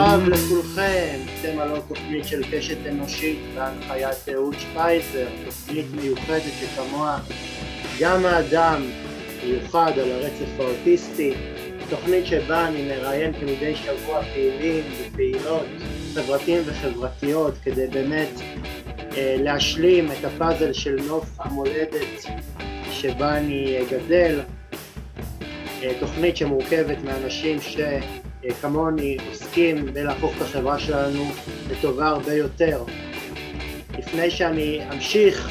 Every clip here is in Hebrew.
רב לכולכם, אתם עוד תוכנית של קשת אנושית בהנחיית אהוד שפייזר, תוכנית מיוחדת שכמוה גם האדם מיוחד על הרצף האוטיסטי, תוכנית שבה אני מראיין כמדי שבוע פעילים ופעילות חברתיים וחברתיות כדי באמת אה, להשלים את הפאזל של נוף המולדת שבה אני גדל, אה, תוכנית שמורכבת מאנשים שכמוני עוסקים בלהפוך את החברה שלנו לטובה הרבה יותר. לפני שאני אמשיך,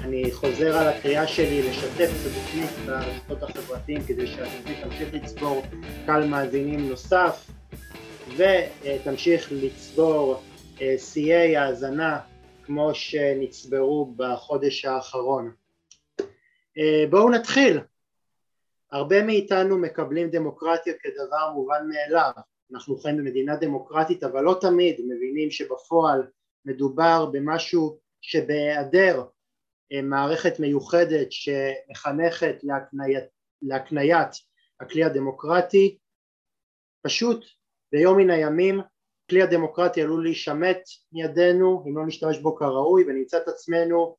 אני חוזר על הקריאה שלי לשתף את התוכנית ברשתות החברתיים כדי שהתוכנית תמשיך לצבור קהל מאזינים נוסף ותמשיך לצבור אה, שיאי האזנה כמו שנצברו בחודש האחרון. אה, בואו נתחיל. הרבה מאיתנו מקבלים דמוקרטיה כדבר מובן מאליו. אנחנו חיים במדינה דמוקרטית אבל לא תמיד מבינים שבפועל מדובר במשהו שבהיעדר אה, מערכת מיוחדת שמחנכת להקניית, להקניית הכלי הדמוקרטי פשוט ביום מן הימים כלי הדמוקרטי עלול להישמט מידינו אם לא נשתמש בו כראוי ונמצא את עצמנו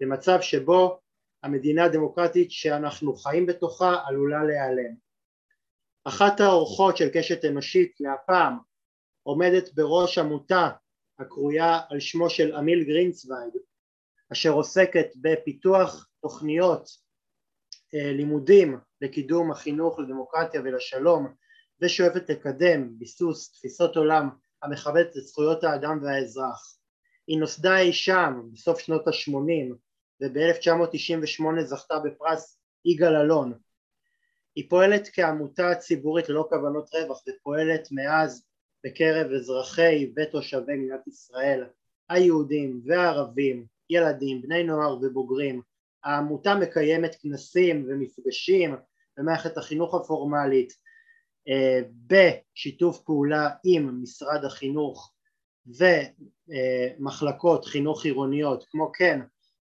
במצב שבו המדינה הדמוקרטית שאנחנו חיים בתוכה עלולה להיעלם. אחת האורחות של קשת אנושית להפעם עומדת בראש עמותה הקרויה על שמו של אמיל גרינצווייג אשר עוסקת בפיתוח תוכניות אה, לימודים לקידום החינוך לדמוקרטיה ולשלום ושואפת לקדם ביסוס תפיסות עולם המכבדת את זכויות האדם והאזרח. היא נוסדה אי שם בסוף שנות ה-80 וב-1998 זכתה בפרס יגאל אלון. היא פועלת כעמותה ציבורית ללא כוונות רווח ופועלת מאז בקרב אזרחי ותושבי מדינת ישראל היהודים והערבים, ילדים, בני נוער ובוגרים. העמותה מקיימת כנסים ומפגשים במערכת החינוך הפורמלית אה, בשיתוף פעולה עם משרד החינוך ומחלקות חינוך עירוניות כמו כן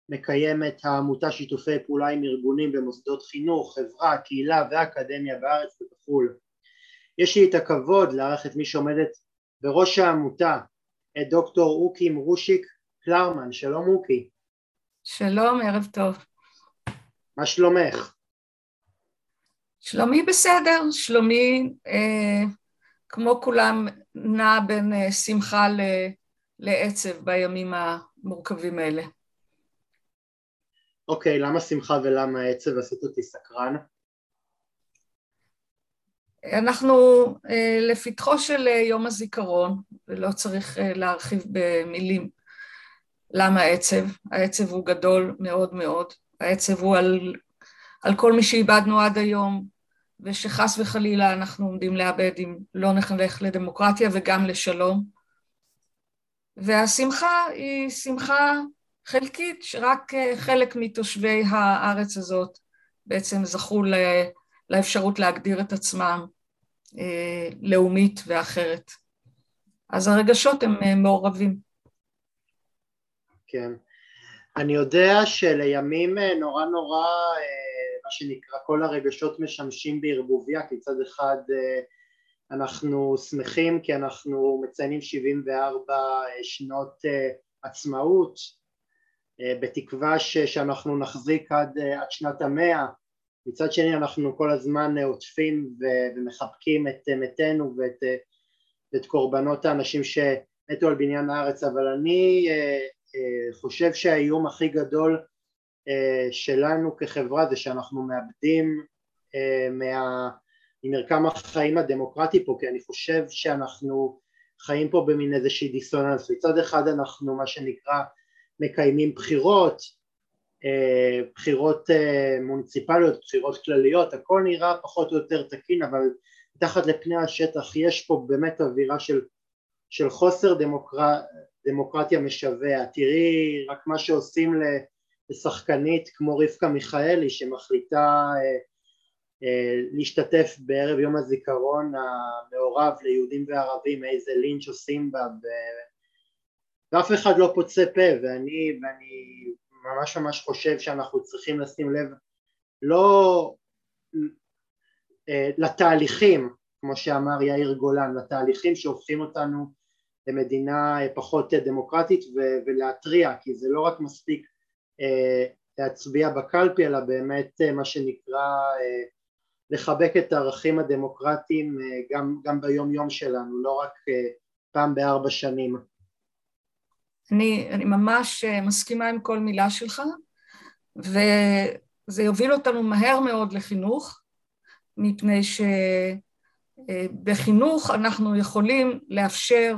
מקיימת העמותה שיתופי פעולה עם ארגונים במוסדות חינוך, חברה, קהילה ואקדמיה בארץ ובחו"ל. יש לי את הכבוד לארח את מי שעומדת בראש העמותה, את דוקטור אוקי מרושיק קלרמן, שלום אוקי. שלום, ערב טוב. מה שלומך? שלומי בסדר, שלומי אה, כמו כולם נע בין אה, שמחה ל, לעצב בימים המורכבים האלה. אוקיי, למה שמחה ולמה עצב? עשית אותי סקרן. אנחנו אה, לפתחו של אה, יום הזיכרון, ולא צריך אה, להרחיב במילים למה עצב. העצב הוא גדול מאוד מאוד. העצב הוא על, על כל מי שאיבדנו עד היום, ושחס וחלילה אנחנו עומדים לאבד אם לא נחנך לדמוקרטיה וגם לשלום. והשמחה היא שמחה חלקית, שרק אה, חלק מתושבי הארץ הזאת בעצם זכו לאפשרות להגדיר את עצמם אה, לאומית ואחרת. אז הרגשות הם אה, מעורבים. כן. אני יודע שלימים נורא נורא, מה שנקרא, כל הרגשות משמשים בערבוביה, כי צד אחד אנחנו שמחים כי אנחנו מציינים 74 שנות עצמאות, בתקווה ש, שאנחנו נחזיק עד, אה, עד שנת המאה. מצד שני אנחנו כל הזמן עוטפים ומחבקים את מתינו ואת, ואת קורבנות האנשים שמתו על בניין הארץ. אבל אני אה, חושב שהאיום הכי גדול שלנו כחברה זה שאנחנו מאבדים מה, ממרקם החיים הדמוקרטי פה כי אני חושב שאנחנו חיים פה במין איזושהי דיסוננס. מצד אחד אנחנו מה שנקרא מקיימים בחירות, אה, בחירות אה, מוניציפליות, בחירות כלליות, הכל נראה פחות או יותר תקין אבל מתחת לפני השטח יש פה באמת אווירה של, של חוסר דמוקר... דמוקרטיה משווע, תראי רק מה שעושים לשחקנית כמו רבקה מיכאלי שמחליטה אה, להשתתף בערב יום הזיכרון המעורב ליהודים וערבים, איזה לינץ' עושים בה ואף אחד לא פוצה פה ואני, ואני ממש ממש חושב שאנחנו צריכים לשים לב לא אה, לתהליכים כמו שאמר יאיר גולן, לתהליכים שהופכים אותנו למדינה פחות דמוקרטית ולהתריע, כי זה לא רק מספיק להצביע בקלפי, אלא באמת מה שנקרא לחבק את הערכים הדמוקרטיים גם, גם ביום יום שלנו, לא רק פעם בארבע שנים. אני, אני ממש מסכימה עם כל מילה שלך, וזה יוביל אותנו מהר מאוד לחינוך, מפני שבחינוך אנחנו יכולים לאפשר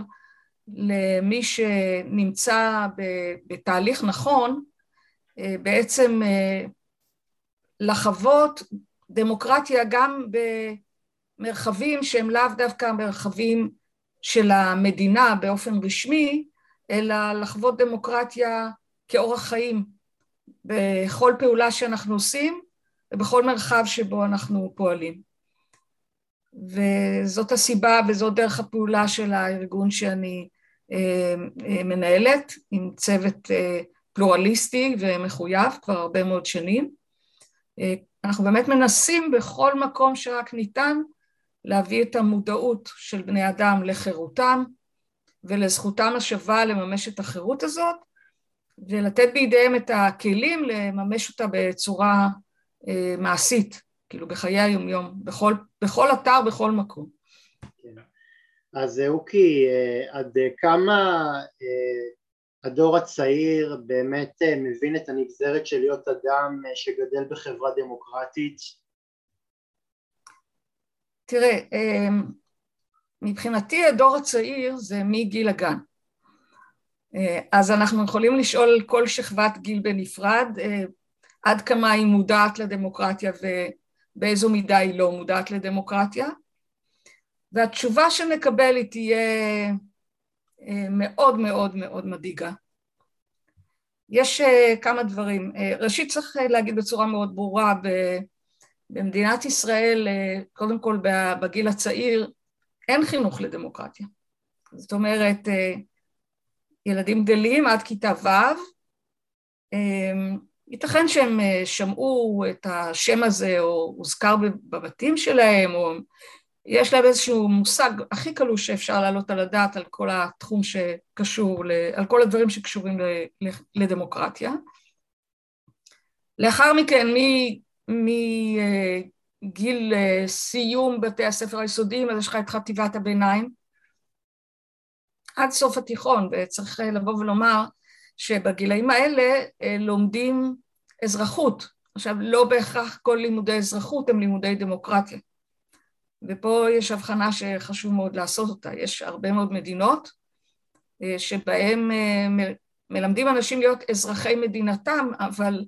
למי שנמצא בתהליך נכון, בעצם לחוות דמוקרטיה גם במרחבים שהם לאו דווקא מרחבים של המדינה באופן רשמי, אלא לחוות דמוקרטיה כאורח חיים בכל פעולה שאנחנו עושים ובכל מרחב שבו אנחנו פועלים. וזאת הסיבה וזאת דרך הפעולה של הארגון שאני אה, אה, מנהלת עם צוות אה, פלורליסטי ומחויב כבר הרבה מאוד שנים. אנחנו באמת מנסים בכל מקום שרק ניתן להביא את המודעות של בני אדם לחירותם ולזכותם השווה לממש את החירות הזאת ולתת בידיהם את הכלים לממש אותה בצורה אה, מעשית, כאילו בחיי היומיום, בכל, בכל אתר, בכל מקום. כן. אז אוקי, אה, עד כמה אה, הדור הצעיר באמת מבין את הנגזרת של להיות אדם שגדל בחברה דמוקרטית? תראה, מבחינתי הדור הצעיר זה מגיל הגן. אז אנחנו יכולים לשאול כל שכבת גיל בנפרד עד כמה היא מודעת לדמוקרטיה ובאיזו מידה היא לא מודעת לדמוקרטיה. והתשובה שנקבל היא תהיה מאוד מאוד מאוד מדאיגה. יש כמה דברים. ראשית צריך להגיד בצורה מאוד ברורה, במדינת ישראל, קודם כל בגיל הצעיר, אין חינוך לדמוקרטיה. זאת אומרת, אה, ילדים גדלים עד כיתה ו', אה, ייתכן שהם אה, שמעו את השם הזה או הוזכר בבתים שלהם, או יש להם איזשהו מושג הכי קלוש שאפשר להעלות על הדעת על כל התחום שקשור, על כל הדברים שקשורים לדמוקרטיה. לאחר מכן, גיל אה, סיום בתי הספר היסודיים, אז יש לך את חטיבת הביניים, עד סוף התיכון, וצריך אה, לבוא ולומר שבגילאים האלה אה, לומדים אזרחות. עכשיו, לא בהכרח כל לימודי אזרחות הם לימודי דמוקרטיה. ופה יש הבחנה שחשוב מאוד לעשות אותה. יש הרבה מאוד מדינות שבהן מלמדים אנשים להיות אזרחי מדינתם, אבל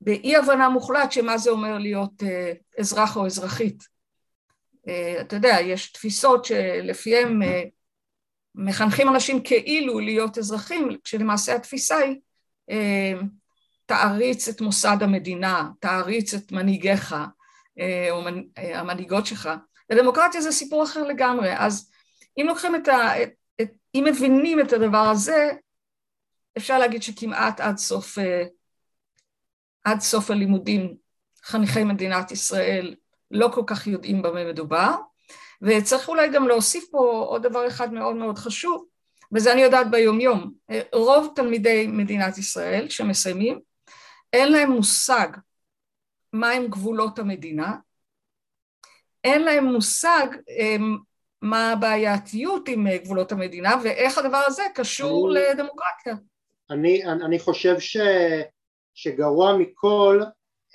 באי הבנה מוחלט שמה זה אומר להיות אה, אזרח או אזרחית. אה, אתה יודע, יש תפיסות שלפיהן אה, מחנכים אנשים כאילו להיות אזרחים, כשלמעשה התפיסה היא תעריץ את מוסד המדינה, תעריץ את מנהיגיך או המנהיגות שלך. ודמוקרטיה זה סיפור אחר לגמרי, אז אם לוקחים את ה... את, את, אם מבינים את הדבר הזה, אפשר להגיד שכמעט עד סוף עד סוף הלימודים חניכי מדינת ישראל לא כל כך יודעים במה מדובר, וצריך אולי גם להוסיף פה עוד דבר אחד מאוד מאוד חשוב, וזה אני יודעת ביומיום, רוב תלמידי מדינת ישראל שמסיימים, אין להם מושג מהם גבולות המדינה, אין להם מושג אמ, מה הבעייתיות עם גבולות המדינה ואיך הדבר הזה קשור אני, לדמוקרטיה. אני, אני חושב ש... שגרוע מכל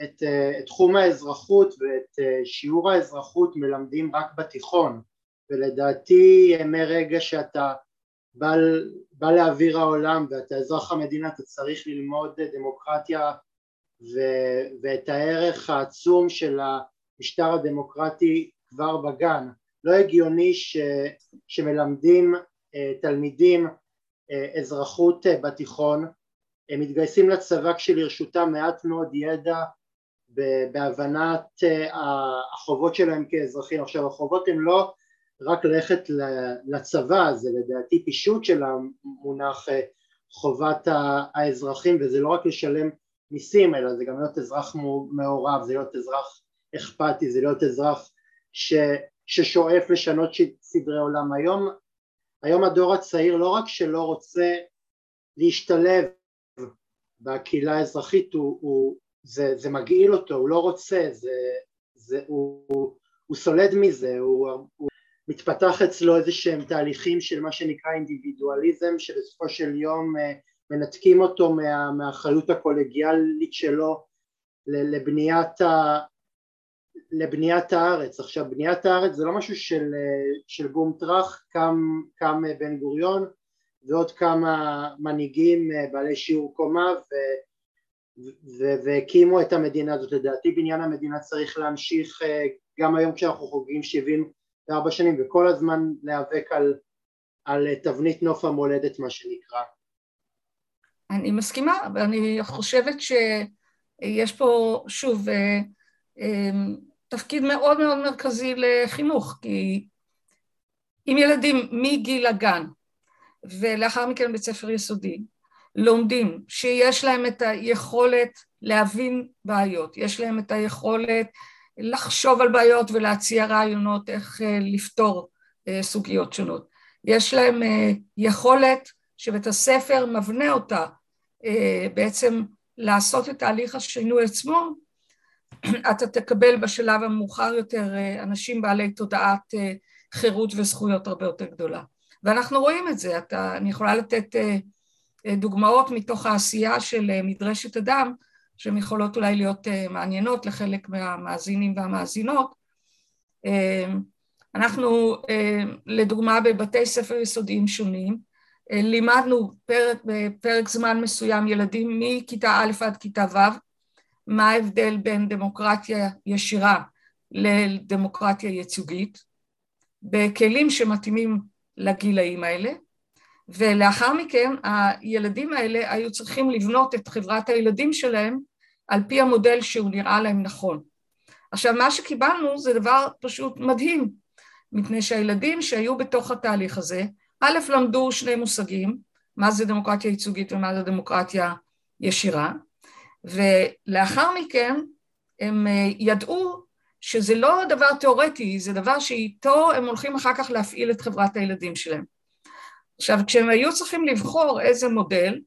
את, אה, את תחום האזרחות ואת אה, שיעור האזרחות מלמדים רק בתיכון. ולדעתי מרגע שאתה בא, בא לאוויר העולם ואתה אזרח המדינה אתה צריך ללמוד דמוקרטיה ו, ואת הערך העצום של המשטר הדמוקרטי כבר בגן. לא הגיוני ש, שמלמדים אה, תלמידים אזרחות בתיכון הם מתגייסים לצבא כשלרשותם מעט מאוד ידע בהבנת אה, החובות שלהם כאזרחים. עכשיו החובות הן לא רק ללכת לצבא, זה לדעתי פישוט של המונח אה, חובת האזרחים וזה לא רק לשלם מיסים אלא זה גם להיות אזרח מעורב, זה להיות אזרח אכפתי, זה להיות אזרח ש, ששואף לשנות סדרי עולם. היום, היום הדור הצעיר לא רק שלא רוצה להשתלב בקהילה האזרחית, הוא, הוא, זה, זה מגעיל אותו, הוא לא רוצה, זה, זה, הוא, הוא, הוא סולד מזה, הוא, הוא מתפתח אצלו איזה שהם תהליכים של מה שנקרא אינדיבידואליזם שבסופו של יום אה, מנתקים אותו מה, מהאחריות הקולגיאלית שלו לבניית, ה, לבניית הארץ. עכשיו בניית הארץ זה לא משהו של, אה, של בום טראח, קם, קם בן גוריון ועוד כמה מנהיגים אה, בעלי שיעור קומה ו, והקימו את המדינה הזאת. לדעתי בניין המדינה צריך להמשיך גם היום כשאנחנו חוגגים 70 וארבע שנים וכל הזמן להיאבק על, על תבנית נוף המולדת מה שנקרא. אני מסכימה ואני חושבת שיש פה שוב אה, אה, תפקיד מאוד מאוד מרכזי לחינוך כי אם ילדים מגיל הגן ולאחר מכן בית ספר יסודי לומדים שיש להם את היכולת להבין בעיות, יש להם את היכולת לחשוב על בעיות ולהציע רעיונות איך אה, לפתור אה, סוגיות שונות. יש להם אה, יכולת שבית הספר מבנה אותה בעצם לעשות את תהליך השינוי עצמו, אתה תקבל בשלב המאוחר יותר אנשים בעלי תודעת חירות וזכויות הרבה יותר גדולה. ואנחנו רואים את זה, אתה, אני יכולה לתת דוגמאות מתוך העשייה של מדרשת אדם, שהן יכולות אולי להיות מעניינות לחלק מהמאזינים והמאזינות. אנחנו לדוגמה בבתי ספר יסודיים שונים לימדנו פרק, בפרק זמן מסוים ילדים מכיתה א' עד כיתה ו' מה ההבדל בין דמוקרטיה ישירה לדמוקרטיה ייצוגית בכלים שמתאימים לגילאים האלה ולאחר מכן הילדים האלה היו צריכים לבנות את חברת הילדים שלהם על פי המודל שהוא נראה להם נכון. עכשיו מה שקיבלנו זה דבר פשוט מדהים, מפני שהילדים שהיו בתוך התהליך הזה, א' למדו שני מושגים, מה זה דמוקרטיה ייצוגית ומה זה דמוקרטיה ישירה, ולאחר מכן הם אה, ידעו שזה לא דבר תיאורטי, זה דבר שאיתו הם הולכים אחר כך להפעיל את חברת הילדים שלהם. עכשיו, כשהם היו צריכים לבחור איזה מודל,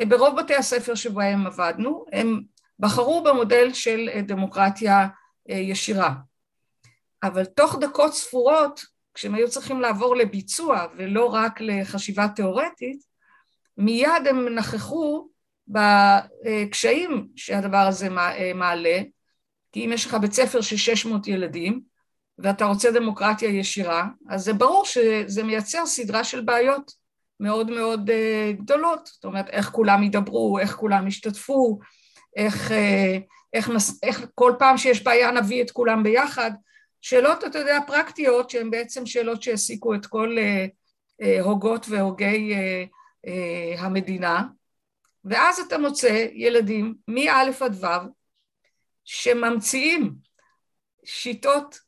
אה, ברוב בתי הספר שבהם עבדנו, הם בחרו במודל של אה, דמוקרטיה אה, ישירה. אבל תוך דקות ספורות, כשהם היו צריכים לעבור לביצוע ולא רק לחשיבה תיאורטית, מיד הם נכחו בקשיים שהדבר הזה מעלה, כי אם יש לך בית ספר של 600 ילדים, ואתה רוצה דמוקרטיה ישירה, אז זה ברור שזה מייצר סדרה של בעיות מאוד מאוד אה, גדולות, זאת אומרת איך כולם ידברו, איך כולם ישתתפו, איך, אה, איך, איך כל פעם שיש בעיה נביא את כולם ביחד, שאלות אתה יודע פרקטיות שהן בעצם שאלות שהעסיקו את כל אה, הוגות והוגי המדינה, ואז אתה מוצא ילדים מא' עד ו' שממציאים שיטות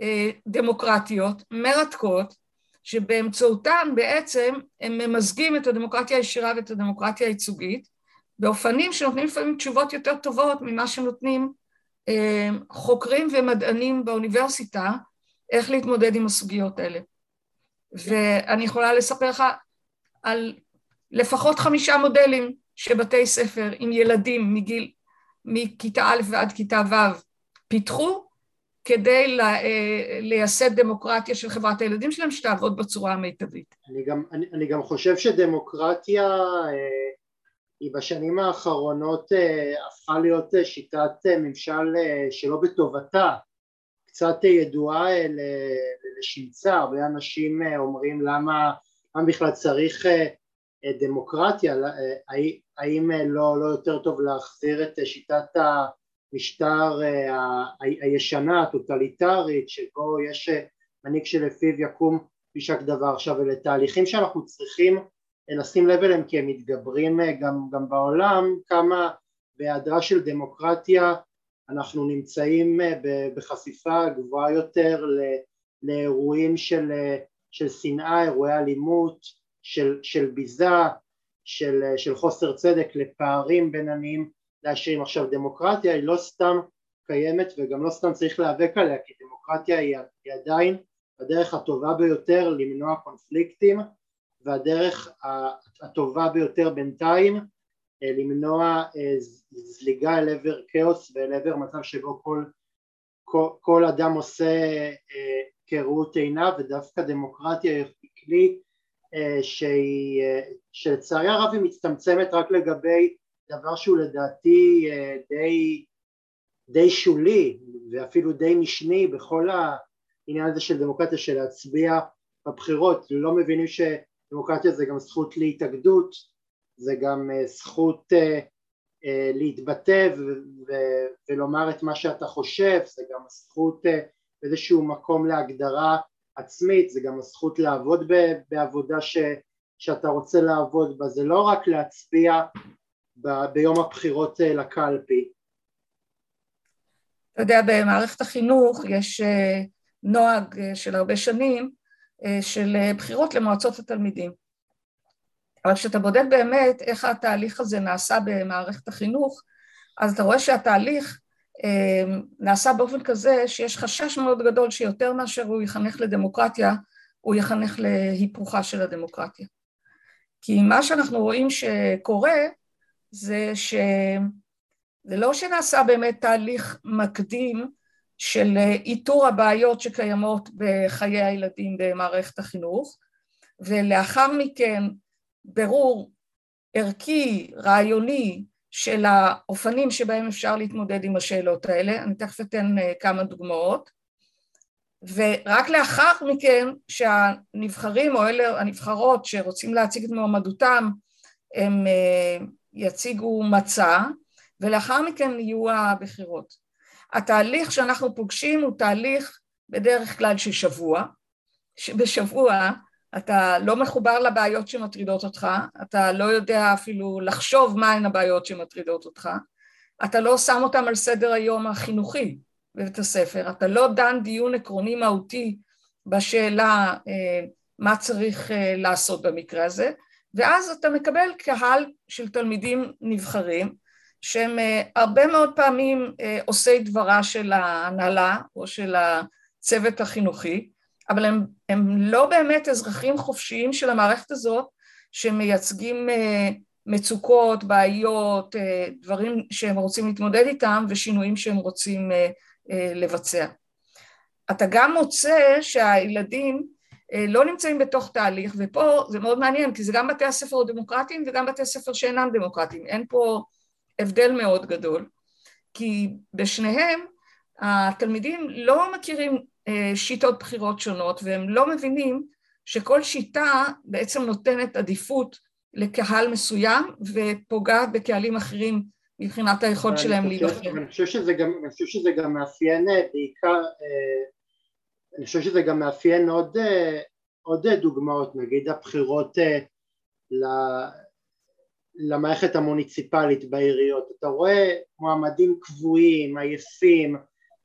אה, דמוקרטיות מרתקות שבאמצעותן בעצם הם ממזגים את הדמוקרטיה הישירה ואת הדמוקרטיה הייצוגית באופנים שנותנים לפעמים תשובות יותר טובות ממה שנותנים אה, חוקרים ומדענים באוניברסיטה איך להתמודד עם הסוגיות האלה. ואני יכולה לספר לך על לפחות חמישה מודלים שבתי ספר עם ילדים מגיל, מכיתה א' ועד כיתה ו' פיתחו כדי אה, לייסד דמוקרטיה של חברת הילדים שלהם שתעבוד בצורה המיטבית. אני גם, אני, אני גם חושב שדמוקרטיה אה, היא בשנים האחרונות אה, הפכה להיות שיטת ממשל שלא בטובתה, קצת ידועה לשמצה, הרבה אנשים אומרים למה, למה בכלל צריך דמוקרטיה, האם לא, לא יותר טוב להחזיר את שיטת ה... המשטר אה, הישנה, הטוטליטרית, שבו יש אה, מנהיג שלפיו יקום פישק דבר. עכשיו אלה תהליכים שאנחנו צריכים לשים לב אליהם כי הם מתגברים אה, גם, גם בעולם, כמה בהיעדרה של דמוקרטיה אנחנו נמצאים בחשיפה גבוהה יותר לאירועים של, של שנאה, אירועי אלימות, של, של ביזה, של, של חוסר צדק, לפערים בין עניים לעשירים. עכשיו דמוקרטיה היא לא סתם קיימת וגם לא סתם צריך להיאבק עליה כי דמוקרטיה היא, היא עדיין הדרך הטובה ביותר למנוע קונפליקטים והדרך הטובה ביותר בינתיים אה, למנוע אה, זליגה אל עבר כאוס ואל עבר מצב שבו כל, כל, כל אדם עושה אה, כראות עיניו ודווקא דמוקרטיה היא כלי שלצערי הרב היא מצטמצמת רק לגבי דבר שהוא לדעתי די, די שולי ואפילו די משני בכל העניין הזה של דמוקרטיה של להצביע בבחירות. לא מבינים שדמוקרטיה זה גם זכות להתאגדות זה גם אה, זכות אה, אה, להתבטא ולומר את מה שאתה חושב, זה גם זכות באיזשהו מקום להגדרה עצמית, זה גם הזכות לעבוד בעבודה ש, שאתה רוצה לעבוד בה, זה לא רק להצביע ב, ביום הבחירות לקלפי. אתה יודע, במערכת החינוך יש נוהג של הרבה שנים של בחירות למועצות התלמידים. אבל כשאתה בודק באמת איך התהליך הזה נעשה במערכת החינוך, אז אתה רואה שהתהליך אה, נעשה באופן כזה שיש חשש מאוד גדול שיותר מאשר הוא יחנך לדמוקרטיה, הוא יחנך להיפוכה של הדמוקרטיה. כי מה שאנחנו רואים שקורה זה שזה לא שנעשה באמת תהליך מקדים של איתור הבעיות שקיימות בחיי הילדים במערכת החינוך, ולאחר מכן ברור ערכי, רעיוני, של האופנים שבהם אפשר להתמודד עם השאלות האלה, אני תכף אתן אה, כמה דוגמאות, ורק לאחר מכן שהנבחרים או אלה הנבחרות שרוצים להציג את מועמדותם הם אה, יציגו מצע ולאחר מכן יהיו הבחירות. התהליך שאנחנו פוגשים הוא תהליך בדרך כלל של שבוע, שבשבוע אתה לא מחובר לבעיות שמטרידות אותך, אתה לא יודע אפילו לחשוב מהן הבעיות שמטרידות אותך, אתה לא שם אותן על סדר היום החינוכי בבית הספר, אתה לא דן דיון עקרוני מהותי בשאלה אה, מה צריך אה, לעשות במקרה הזה, ואז אתה מקבל קהל של תלמידים נבחרים שהם אה, הרבה מאוד פעמים עושי דברה של ההנהלה או של הצוות החינוכי, אבל הם, הם לא באמת אזרחים חופשיים של המערכת הזאת שמייצגים אה, מצוקות, בעיות, אה, דברים שהם רוצים להתמודד איתם ושינויים שהם רוצים אה, לבצע. אתה גם מוצא שהילדים לא נמצאים בתוך תהליך, ופה זה מאוד מעניין, כי זה גם בתי הספר הדמוקרטיים וגם בתי הספר שאינם דמוקרטיים, אין פה הבדל מאוד גדול, כי בשניהם התלמידים לא מכירים אה, שיטות בחירות שונות והם לא מבינים שכל שיטה בעצם נותנת עדיפות לקהל מסוים ופוגעת בקהלים אחרים מבחינת היכולת שלהם להיבחר. אני חושב שזה גם, אני חושב שזה גם מאפיין אה, בעיקר, אה, אני חושב שזה גם מאפיין עוד, עוד דוגמאות, נגיד הבחירות למערכת המוניציפלית בעיריות, אתה רואה מועמדים קבועים, עייפים,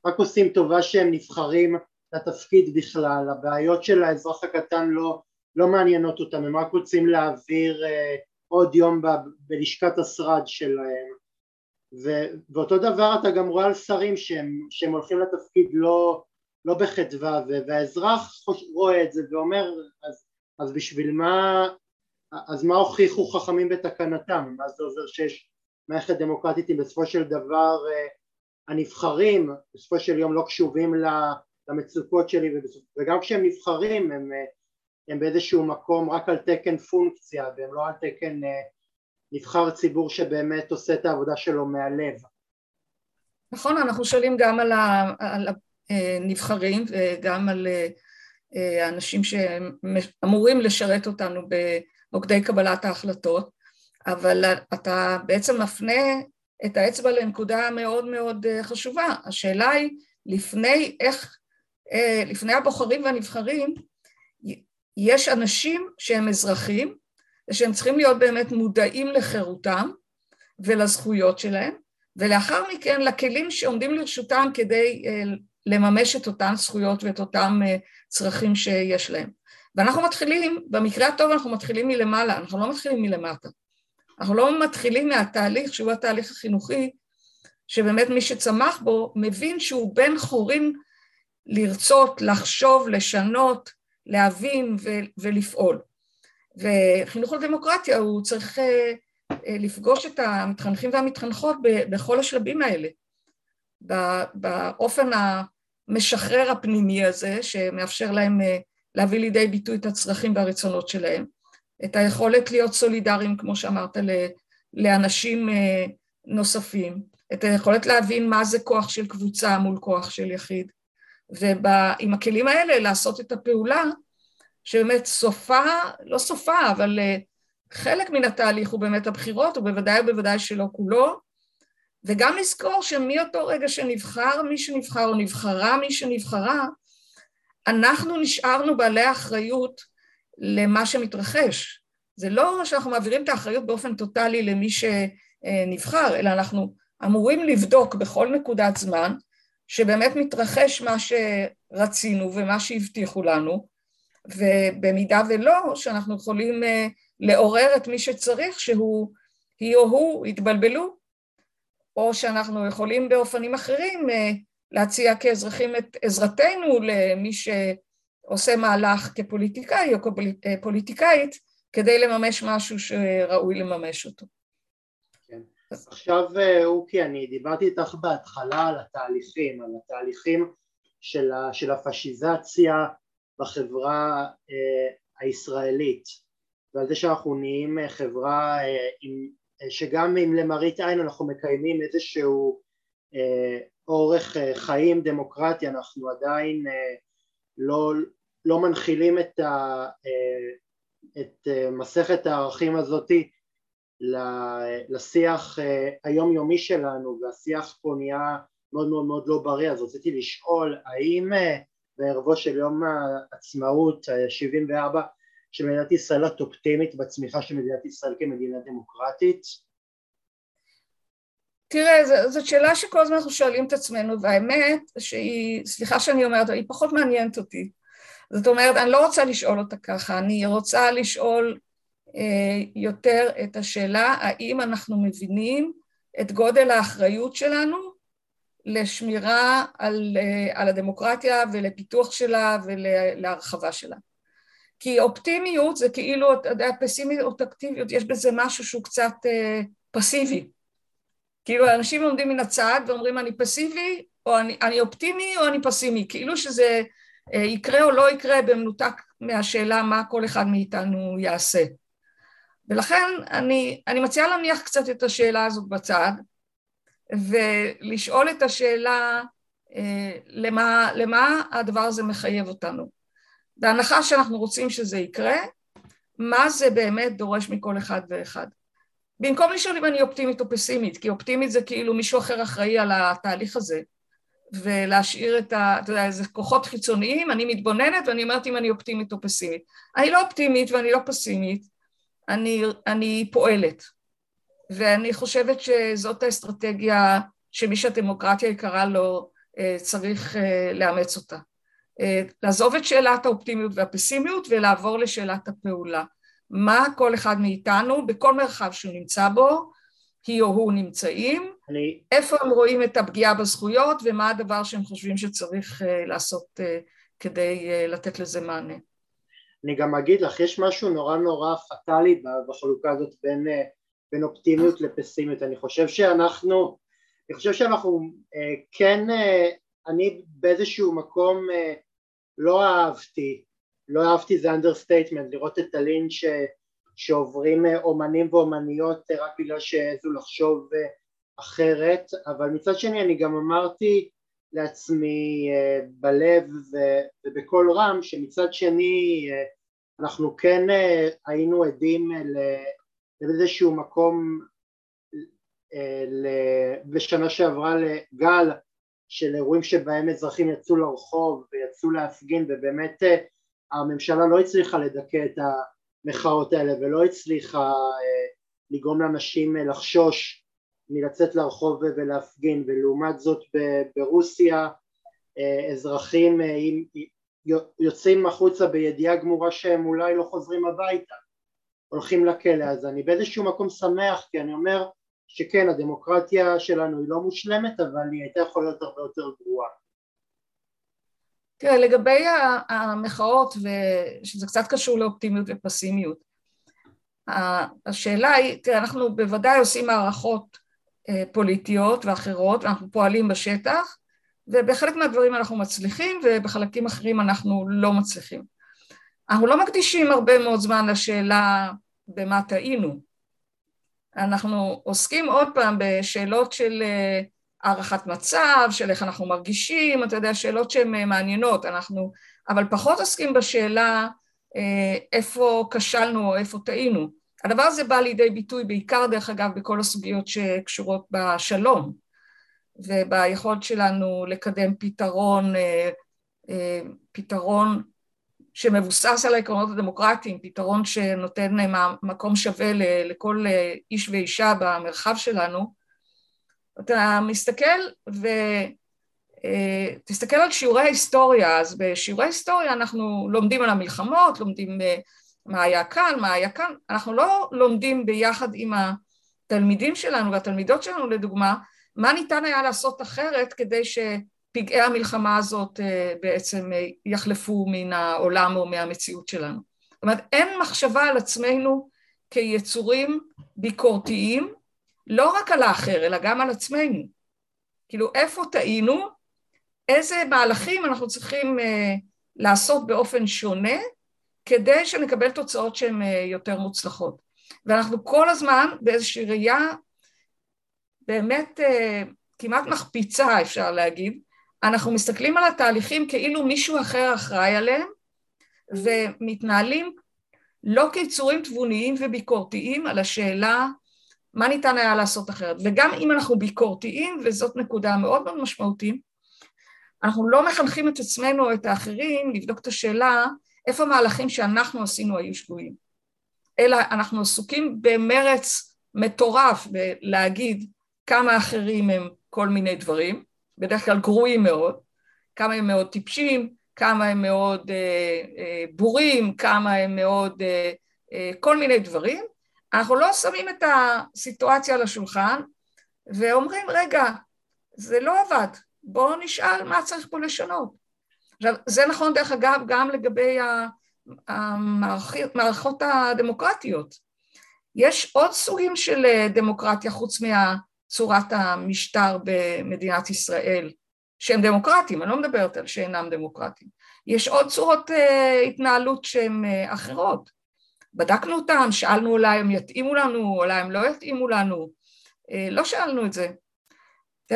רק עושים טובה שהם נבחרים לתפקיד בכלל, הבעיות של האזרח הקטן לא, לא מעניינות אותם, הם רק רוצים להעביר אה, עוד יום ב, בלשכת השרד שלהם. ו, ואותו דבר אתה גם רואה על שרים שהם, שהם הולכים לתפקיד לא, לא בחדווה והאזרח רואה את זה ואומר אז, אז בשביל מה אז מה הוכיחו חכמים בתקנתם, מה זה עוזר שיש מערכת דמוקרטית אם בסופו של דבר אה, הנבחרים בסופו של יום לא קשובים למצוקות שלי וגם כשהם נבחרים הם, הם באיזשהו מקום רק על תקן פונקציה והם לא על תקן אה, נבחר ציבור שבאמת עושה את העבודה שלו מהלב. נכון, אנחנו שואלים גם על הנבחרים וגם על אה, האנשים שאמורים לשרת אותנו במוקדי קבלת ההחלטות, אבל אתה בעצם מפנה את האצבע לנקודה מאוד מאוד אה, חשובה. השאלה היא לפני איך אה, לפני הבוחרים והנבחרים, יש אנשים שהם אזרחים ושהם צריכים להיות באמת מודעים לחירותם ולזכויות שלהם, ולאחר מכן לכלים שעומדים לרשותם כדי אה, לממש את אותן זכויות ואת אותם אה, צרכים שיש להם. ואנחנו מתחילים, במקרה הטוב אנחנו מתחילים מלמעלה, אנחנו לא מתחילים מלמטה. אנחנו לא מתחילים מהתהליך שהוא התהליך החינוכי, שבאמת מי שצמח בו מבין שהוא בן חורין לרצות, לחשוב, לשנות, להבין ולפעול. וחינוך לדמוקרטיה הוא צריך אה, אה, לפגוש את המתחנכים והמתחנכות בכל השלבים האלה, באופן המשחרר הפנימי הזה שמאפשר להם אה, להביא לידי ביטוי את הצרכים והרצונות שלהם, את היכולת להיות סולידריים כמו שאמרת לאנשים נוספים, את היכולת להבין מה זה כוח של קבוצה מול כוח של יחיד, ועם הכלים האלה לעשות את הפעולה שבאמת סופה, לא סופה, אבל אה, חלק מן התהליך הוא באמת הבחירות, ובוודאי ובוודאי שלא כולו, וגם לזכור שמאותו רגע שנבחר מי שנבחר או נבחרה מי שנבחרה, אנחנו נשארנו בעלי אחריות למה שמתרחש. זה לא שאנחנו מעבירים את האחריות באופן טוטאלי למי שנבחר, אלא אנחנו אמורים לבדוק בכל נקודת זמן שבאמת מתרחש מה שרצינו ומה שהבטיחו לנו, ובמידה ולא, שאנחנו יכולים אה, לעורר את מי שצריך שהוא, היא או הוא יתבלבלו, או שאנחנו יכולים באופנים אחרים אה, להציע כאזרחים את עזרתנו למי שעושה מהלך כפוליטיקאי או כפוליטיקאית כדי לממש משהו שראוי לממש אותו. כן. עכשיו אה, אוקי, אני דיברתי איתך בהתחלה על התהליכים, על התהליכים של, ה, של הפשיזציה בחברה אה, הישראלית ועל זה שאנחנו נהיים אה, חברה אה, עם, שגם אם למראית עין אנחנו מקיימים איזשהו אורך חיים דמוקרטי אנחנו עדיין לא, לא מנחילים את, ה, את מסכת הערכים הזאתי לשיח היומיומי שלנו והשיח פה נהיה מאוד מאוד מאוד לא בריא אז רציתי לשאול האם בערבו של יום העצמאות ה-74 של מדינת ישראל את אופטימית בצמיחה של מדינת ישראל כמדינה דמוקרטית? תראה, זאת שאלה שכל הזמן אנחנו שואלים את עצמנו, והאמת שהיא, סליחה שאני אומרת, היא פחות מעניינת אותי. זאת אומרת, אני לא רוצה לשאול אותה ככה, אני רוצה לשאול אה, יותר את השאלה האם אנחנו מבינים את גודל האחריות שלנו לשמירה על, אה, על הדמוקרטיה ולפיתוח שלה ולהרחבה שלה. כי אופטימיות זה כאילו, אתה יודע, פסימיות אקטיביות, יש בזה משהו שהוא קצת אה, פסיבי. כאילו אנשים עומדים מן הצד ואומרים אני פסיבי, או אני, אני אופטימי או אני פסימי, כאילו שזה אה, יקרה או לא יקרה במנותק מהשאלה מה כל אחד מאיתנו יעשה. ולכן אני, אני מציעה להניח קצת את השאלה הזאת בצד, ולשאול את השאלה אה, למה, למה הדבר הזה מחייב אותנו. בהנחה שאנחנו רוצים שזה יקרה, מה זה באמת דורש מכל אחד ואחד. במקום לשאול אם אני אופטימית או פסימית, כי אופטימית זה כאילו מישהו אחר אחראי על התהליך הזה, ולהשאיר את ה... אתה יודע, איזה כוחות חיצוניים, אני מתבוננת ואני אומרת אם אני אופטימית או פסימית. אני לא אופטימית ואני לא פסימית, אני, אני פועלת. ואני חושבת שזאת האסטרטגיה שמי שהדמוקרטיה יקרה לו אה, צריך אה, לאמץ אותה. אה, לעזוב את שאלת האופטימיות והפסימיות ולעבור לשאלת הפעולה. מה כל אחד מאיתנו, בכל מרחב שהוא נמצא בו, היא או הוא נמצאים, אני... איפה הם רואים את הפגיעה בזכויות ומה הדבר שהם חושבים שצריך לעשות כדי לתת לזה מענה. אני גם אגיד לך, יש משהו נורא נורא פטאלי בחלוקה הזאת בין בין אופטימיות לפסימיות. אני חושב שאנחנו, אני חושב שאנחנו אה, כן, אה, אני באיזשהו מקום אה, לא אהבתי, לא אהבתי זה understatement, לראות את הלינץ' שעוברים אומנים ואומניות רק בגלל שהעזו לחשוב אחרת, אבל מצד שני אני גם אמרתי לעצמי בלב ובקול רם שמצד שני אנחנו כן היינו עדים באיזשהו מקום אה, בשנה שעברה לגל של אירועים שבהם אזרחים יצאו לרחוב ויצאו להפגין ובאמת אה, הממשלה לא הצליחה לדכא את המחאות האלה ולא הצליחה אה, לגרום לאנשים לחשוש מלצאת לרחוב ולהפגין ולעומת זאת ברוסיה אזרחים יוצאים החוצה בידיעה גמורה שהם אולי לא חוזרים הביתה הולכים לכלא אז אני באיזשהו מקום שמח כי אני אומר שכן הדמוקרטיה שלנו היא לא מושלמת אבל היא הייתה יכולה להיות הרבה יותר גרועה. תראה לגבי המחאות ושזה קצת קשור לאופטימיות ופסימיות השאלה היא, תראה אנחנו בוודאי עושים הערכות אה, פוליטיות ואחרות ואנחנו פועלים בשטח ובחלק מהדברים אנחנו מצליחים ובחלקים אחרים אנחנו לא מצליחים. אנחנו לא מקדישים הרבה מאוד זמן לשאלה במה טעינו. אנחנו עוסקים עוד פעם בשאלות של אה, הערכת מצב, של איך אנחנו מרגישים, אתה יודע, שאלות שהן אה, מעניינות, אנחנו, אבל פחות עוסקים בשאלה אה, איפה כשלנו או איפה טעינו. הדבר הזה בא לידי ביטוי בעיקר, דרך אגב, בכל הסוגיות שקשורות בשלום וביכולת שלנו לקדם פתרון, פתרון שמבוסס על העקרונות הדמוקרטיים, פתרון שנותן מקום שווה לכל איש ואישה במרחב שלנו, אתה מסתכל ותסתכל אה, על שיעורי ההיסטוריה, אז בשיעורי ההיסטוריה אנחנו לומדים על המלחמות, לומדים אה, מה היה כאן, מה היה כאן, אנחנו לא לומדים ביחד עם התלמידים שלנו והתלמידות שלנו לדוגמה, מה ניתן היה לעשות אחרת כדי ש... פגעי המלחמה הזאת אה, בעצם אה, יחלפו מן העולם או מהמציאות שלנו. זאת אומרת, אין מחשבה על עצמנו כיצורים ביקורתיים, לא רק על האחר, אלא גם על עצמנו. כאילו, איפה טעינו, איזה מהלכים אנחנו צריכים אה, לעשות באופן שונה, כדי שנקבל תוצאות שהן יותר מוצלחות. ואנחנו כל הזמן באיזושהי ראייה באמת כמעט מחפיצה, אפשר להגיד, אנחנו מסתכלים על התהליכים כאילו מישהו אחר אחראי עליהם ומתנהלים לא כיצורים תבוניים וביקורתיים על השאלה מה ניתן היה לעשות אחרת. וגם אם אנחנו ביקורתיים, וזאת נקודה מאוד מאוד משמעותית, אנחנו לא מחנכים את עצמנו או את האחרים לבדוק את השאלה איפה המהלכים שאנחנו עשינו היו שגויים. אלא אנחנו עסוקים במרץ מטורף בלהגיד כמה אחרים הם כל מיני דברים, בדרך כלל גרועים מאוד, כמה הם מאוד טיפשים, כמה הם מאוד אה, אה, בורים, כמה הם מאוד אה, אה, כל מיני דברים. אנחנו לא שמים את הסיטואציה על השולחן ואומרים, רגע, זה לא עבד, בואו נשאל מה צריך פה לשנות. עכשיו, זה נכון דרך אגב גם לגבי המערכות הדמוקרטיות. יש עוד סוגים של אה, דמוקרטיה חוץ מה... צורת המשטר במדינת ישראל, שהם דמוקרטיים, אני לא מדברת על שאינם דמוקרטיים. יש עוד צורות uh, התנהלות שהן uh, אחרות. בדקנו אותם, שאלנו אולי הם יתאימו לנו, אולי הם לא יתאימו לנו, לא שאלנו את זה.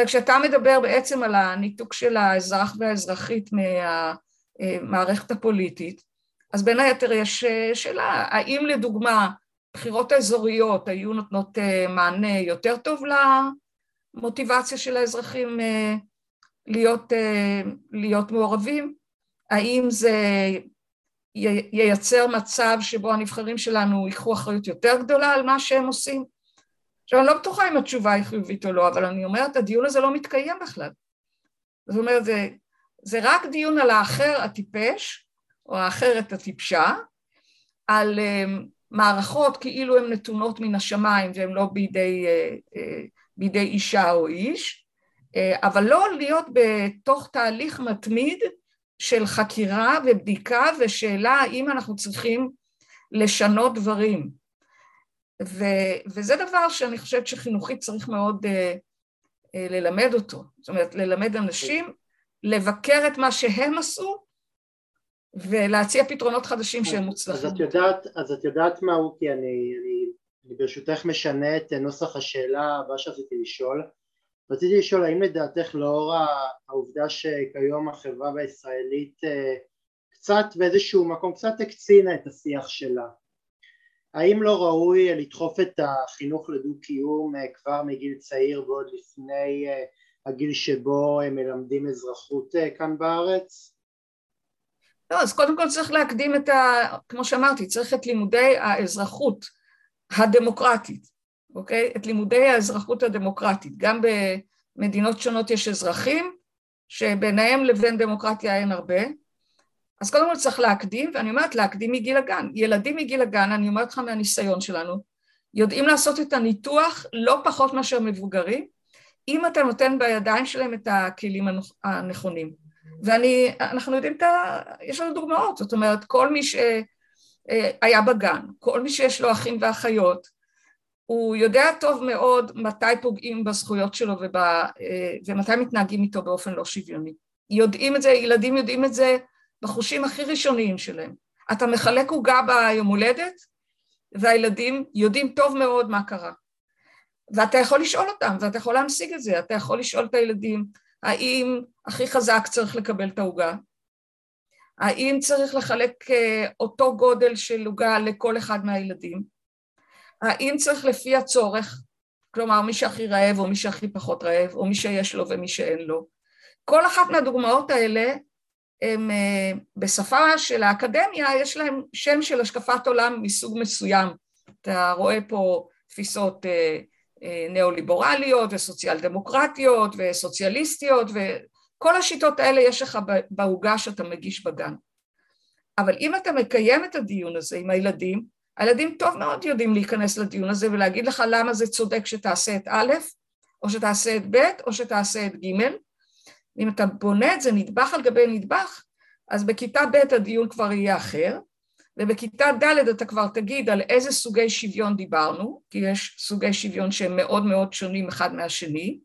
כשאתה מדבר בעצם על הניתוק של האזרח והאזרחית מהמערכת הפוליטית, אז בין היתר יש שאלה, האם לדוגמה הבחירות האזוריות היו נותנות אה, מענה יותר טוב למוטיבציה של האזרחים אה, להיות, אה, להיות מעורבים? האם זה ייצר מצב שבו הנבחרים שלנו ייקחו אחריות יותר גדולה על מה שהם עושים? עכשיו אני לא בטוחה אם התשובה היא חיובית או לא, אבל אני אומרת הדיון הזה לא מתקיים בכלל. זאת אומרת זה, זה רק דיון על האחר הטיפש או האחרת הטיפשה, על מערכות כאילו הן נתונות מן השמיים והן לא בידי, אה, אה, בידי אישה או איש, אה, אבל לא להיות בתוך תהליך מתמיד של חקירה ובדיקה ושאלה האם אנחנו צריכים לשנות דברים. ו, וזה דבר שאני חושבת שחינוכית צריך מאוד ללמד אותו. זאת אומרת, ללמד אנשים לבקר את מה שהם עשו ולהציע פתרונות חדשים שהם מוצלחים. אז את יודעת, אז את יודעת מה הוא, כי אני, אני, אני ברשותך משנה את נוסח השאלה הבאה שרציתי לשאול. רציתי לשאול האם לדעתך לאור העובדה שכיום החברה הישראלית אה, קצת באיזשהו מקום קצת הקצינה את השיח שלה האם לא ראוי לדחוף את החינוך לדו-קיום אה, כבר מגיל צעיר ועוד לפני אה, הגיל שבו הם מלמדים אזרחות כאן בארץ? לא, אז קודם כל צריך להקדים את ה... כמו שאמרתי, צריך את לימודי האזרחות הדמוקרטית, אוקיי? את לימודי האזרחות הדמוקרטית. גם במדינות שונות יש אזרחים שביניהם לבין דמוקרטיה אין הרבה. אז קודם כל צריך להקדים, ואני אומרת להקדים מגיל הגן. ילדים מגיל הגן, אני אומרת לך מהניסיון שלנו, יודעים לעשות את הניתוח לא פחות מאשר מבוגרים, אם אתה נותן בידיים שלהם את הכלים הנכונים. ואנחנו יודעים את ה... יש לנו דוגמאות, זאת אומרת, כל מי שהיה בגן, כל מי שיש לו אחים ואחיות, הוא יודע טוב מאוד מתי פוגעים בזכויות שלו ובא, ומתי מתנהגים איתו באופן לא שוויוני. יודעים את זה, ילדים יודעים את זה בחושים הכי ראשוניים שלהם. אתה מחלק עוגה ביום הולדת, והילדים יודעים טוב מאוד מה קרה. ואתה יכול לשאול אותם, ואתה יכול להמשיג את זה, אתה יכול לשאול את הילדים, האם הכי חזק צריך לקבל את העוגה? האם צריך לחלק אה, אותו גודל של עוגה לכל אחד מהילדים? האם צריך לפי הצורך, כלומר מי שהכי רעב או מי שהכי פחות רעב, או מי שיש לו ומי שאין לו? כל אחת מהדוגמאות האלה הם אה, בשפה של האקדמיה, יש להם שם של השקפת עולם מסוג מסוים. אתה רואה פה תפיסות אה, אה, ניאו-ליברליות וסוציאל דמוקרטיות וסוציאליסטיות וכל השיטות האלה יש לך בעוגה שאתה מגיש בגן. אבל אם אתה מקיים את הדיון הזה עם הילדים, הילדים טוב מאוד יודעים להיכנס לדיון הזה ולהגיד לך למה זה צודק שתעשה את א', או שתעשה את ב', או שתעשה את ג', אם אתה בונה את זה נדבך על גבי נדבך, אז בכיתה ב' הדיון כבר יהיה אחר, ובכיתה ד' אתה כבר תגיד על איזה סוגי שוויון דיברנו, כי יש סוגי שוויון שהם מאוד מאוד שונים אחד מהשני,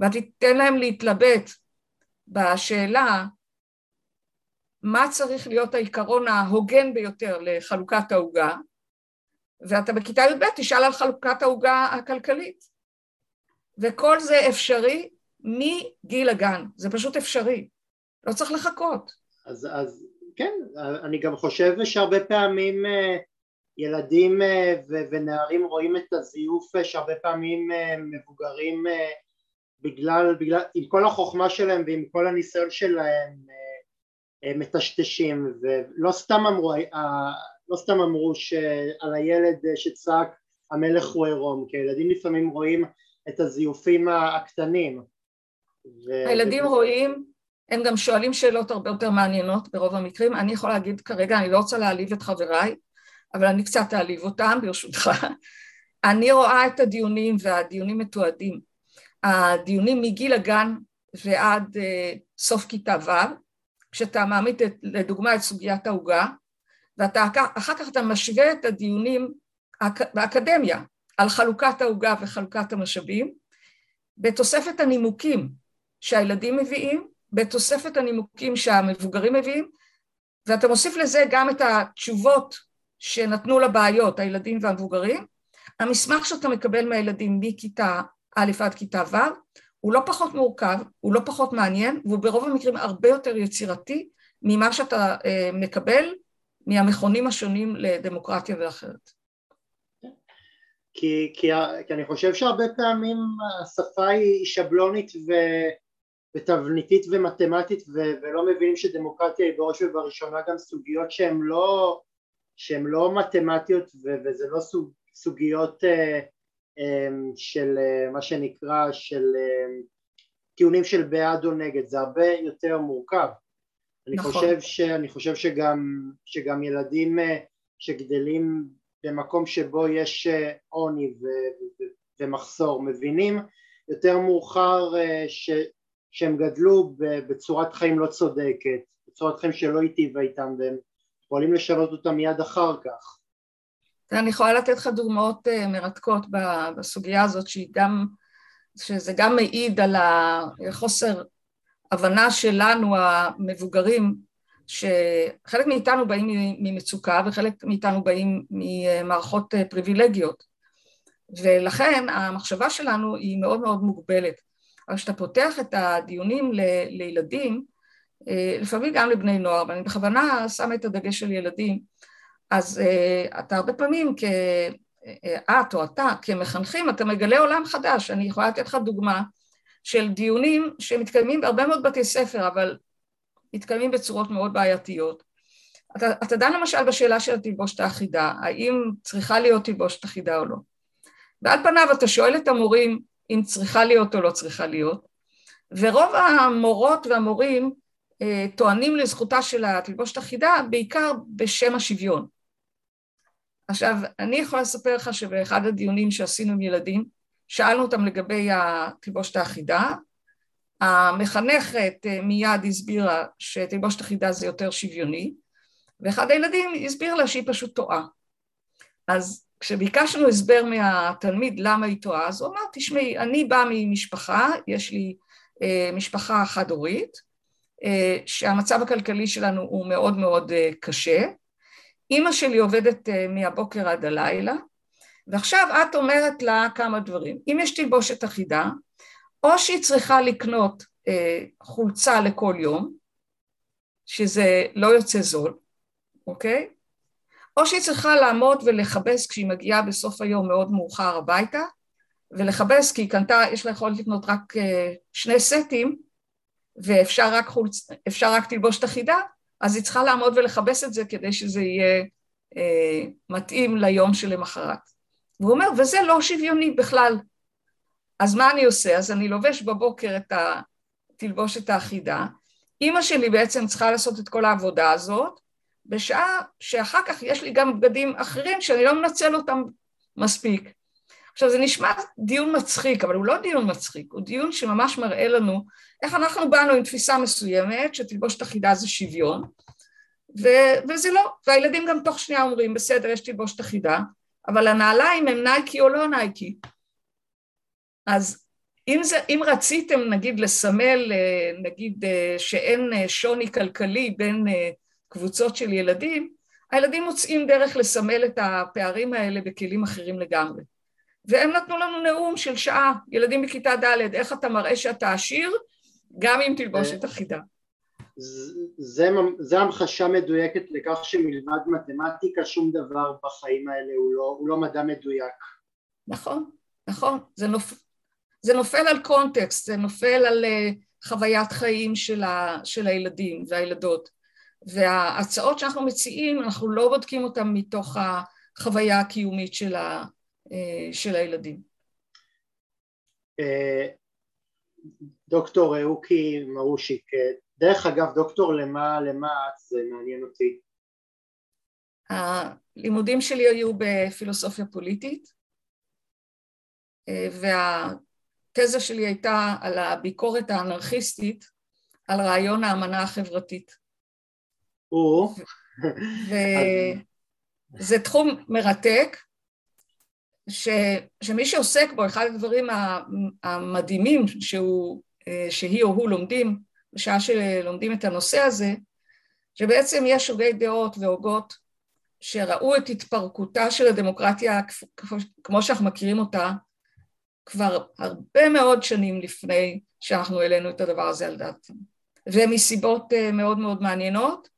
ותיתן להם להתלבט בשאלה מה צריך להיות העיקרון ההוגן ביותר לחלוקת העוגה, ואתה בכיתה י"ב תשאל על חלוקת העוגה הכלכלית. וכל זה אפשרי מגיל הגן, זה פשוט אפשרי, לא צריך לחכות. אז, אז כן, אני גם חושב שהרבה פעמים אה, ילדים אה, ונערים רואים את הזיוף אה, שהרבה פעמים מבוגרים בגלל, בגלל, עם כל החוכמה שלהם ועם כל הניסיון שלהם מטשטשים ולא סתם אמרו, לא סתם אמרו שעל הילד שצעק המלך הוא עירום כי הילדים לפעמים רואים את הזיופים הקטנים ו... הילדים. רואים, הם גם שואלים שאלות הרבה יותר מעניינות ברוב המקרים. אני יכולה להגיד כרגע, אני לא רוצה להעליב את חבריי, אבל אני קצת אעליב אותם, ברשותך. אני רואה את הדיונים, והדיונים מתועדים. הדיונים מגיל הגן ועד uh, סוף כיתה ו', כשאתה מעמיד את, לדוגמה את סוגיית העוגה, ואחר כך אתה משווה את הדיונים באקדמיה על חלוקת העוגה וחלוקת המשאבים, בתוספת הנימוקים שהילדים מביאים, בתוספת הנימוקים שהמבוגרים מביאים, ואתה מוסיף לזה גם את התשובות שנתנו לבעיות, הילדים והמבוגרים. המסמך שאתה מקבל מהילדים מכיתה א' עד כיתה ו' הוא לא פחות מורכב, הוא לא פחות מעניין, והוא ברוב המקרים הרבה יותר יצירתי ממה שאתה אה, מקבל מהמכונים השונים לדמוקרטיה ואחרת. כי, כי, כי אני חושב שהרבה פעמים השפה היא שבלונית ו, ותבניתית ומתמטית ו, ולא מבינים שדמוקרטיה היא בראש ובראשונה גם סוגיות שהן לא, שהן לא מתמטיות ו, וזה לא סוג, סוגיות uh, um, של uh, מה שנקרא של uh, טיעונים של בעד או נגד, זה הרבה יותר מורכב. אני נכון. חושב, ש, אני חושב שגם, שגם ילדים uh, שגדלים במקום שבו יש עוני ומחסור מבינים יותר מאוחר ש, שהם גדלו בצורת חיים לא צודקת, בצורת חיים שלא היטיבה איתם והם יכולים לשנות אותם מיד אחר כך. אני יכולה לתת לך דוגמאות אה, מרתקות בסוגיה הזאת שהיא גם, שזה גם מעיד על החוסר הבנה שלנו המבוגרים שחלק מאיתנו באים ממצוקה וחלק מאיתנו באים ממערכות אה, פריבילגיות ולכן המחשבה שלנו היא מאוד מאוד מוגבלת אבל כשאתה פותח את הדיונים ל, לילדים, אה, לפעמים גם לבני נוער, ואני בכוונה שמה את הדגש של ילדים, אז אה, אתה הרבה פעמים כ... אה, את או אתה כמחנכים, אתה מגלה עולם חדש. אני יכולה לתת לך דוגמה של דיונים שמתקיימים בהרבה מאוד בתי ספר, אבל מתקיימים בצורות מאוד בעייתיות. אתה, אתה דן למשל בשאלה של התלבושת האחידה, האם צריכה להיות תלבושת אחידה או לא. ועל פניו אתה שואל את המורים אם צריכה להיות או לא צריכה להיות, ורוב המורות והמורים אה, טוענים לזכותה של התלבושת אחידה בעיקר בשם השוויון. עכשיו, אני יכולה לספר לך שבאחד הדיונים שעשינו עם ילדים, שאלנו אותם לגבי התלבושת האחידה, המחנכת אה, מיד הסבירה שתלבושת אחידה זה יותר שוויוני, ואחד הילדים הסביר לה שהיא פשוט טועה. אז כשביקשנו הסבר מהתלמיד למה היא טועה, אז הוא אמר, תשמעי, אני באה ממשפחה, יש לי אה, משפחה חד-הורית, אה, שהמצב הכלכלי שלנו הוא מאוד מאוד אה, קשה. אימא שלי עובדת אה, מהבוקר עד הלילה, ועכשיו את אומרת לה כמה דברים. אם יש תלבושת אחידה, או שהיא צריכה לקנות אה, חולצה לכל יום, שזה לא יוצא זול, אוקיי? או שהיא צריכה לעמוד ולכבס כשהיא מגיעה בסוף היום מאוד מאוחר הביתה, ולכבס כי היא קנתה, יש לה יכולת לקנות רק אה, שני סטים, ואפשר רק, חולצ... רק תלבושת אחידה, אז היא צריכה לעמוד ולכבס את זה כדי שזה יהיה אה, מתאים ליום שלמחרת. והוא אומר, וזה לא שוויוני בכלל. אז מה אני עושה? אז אני לובש בבוקר את התלבושת האחידה, אימא שלי בעצם צריכה לעשות את כל העבודה הזאת, בשעה שאחר כך יש לי גם בגדים אחרים שאני לא מנצל אותם מספיק. עכשיו זה נשמע דיון מצחיק, אבל הוא לא דיון מצחיק, הוא דיון שממש מראה לנו איך אנחנו באנו עם תפיסה מסוימת שתלבושת אחידה זה שוויון, ו- וזה לא, והילדים גם תוך שנייה אומרים בסדר יש תלבושת אחידה, אבל הנעליים הם נייקי או לא נייקי. אז אם, זה, אם רציתם נגיד לסמל אה, נגיד אה, שאין אה, שוני כלכלי בין קבוצות של ילדים, הילדים מוצאים דרך לסמל את הפערים האלה בכלים אחרים לגמרי. והם נתנו לנו נאום של שעה, ילדים בכיתה ד', איך אתה מראה שאתה עשיר, גם עם תלבושת אחידה. זה, זה המחשה מדויקת לכך שמלבד מתמטיקה שום דבר בחיים האלה הוא לא, הוא לא מדע מדויק. נכון, נכון, זה, נופ, זה נופל על קונטקסט, זה נופל על uh, חוויית חיים של, ה, של הילדים והילדות. וההצעות שאנחנו מציעים, אנחנו לא בודקים אותן מתוך החוויה הקיומית של, ה, uh, של הילדים. אה, דוקטור אוקי מרושיק, דרך אגב, דוקטור למה, למה את? זה מעניין אותי. הלימודים שלי היו בפילוסופיה פוליטית, והתזה שלי הייתה על הביקורת האנרכיסטית על רעיון האמנה החברתית. או. וזה תחום מרתק, ש, שמי שעוסק בו, אחד הדברים המדהימים שהוא, שהיא או הוא לומדים בשעה שלומדים את הנושא הזה, שבעצם יש הוגי דעות והוגות שראו את התפרקותה של הדמוקרטיה כמו שאנחנו מכירים אותה כבר הרבה מאוד שנים לפני שאנחנו העלינו את הדבר הזה על דעתנו. ומסיבות אה, מאוד מאוד מעניינות, אה,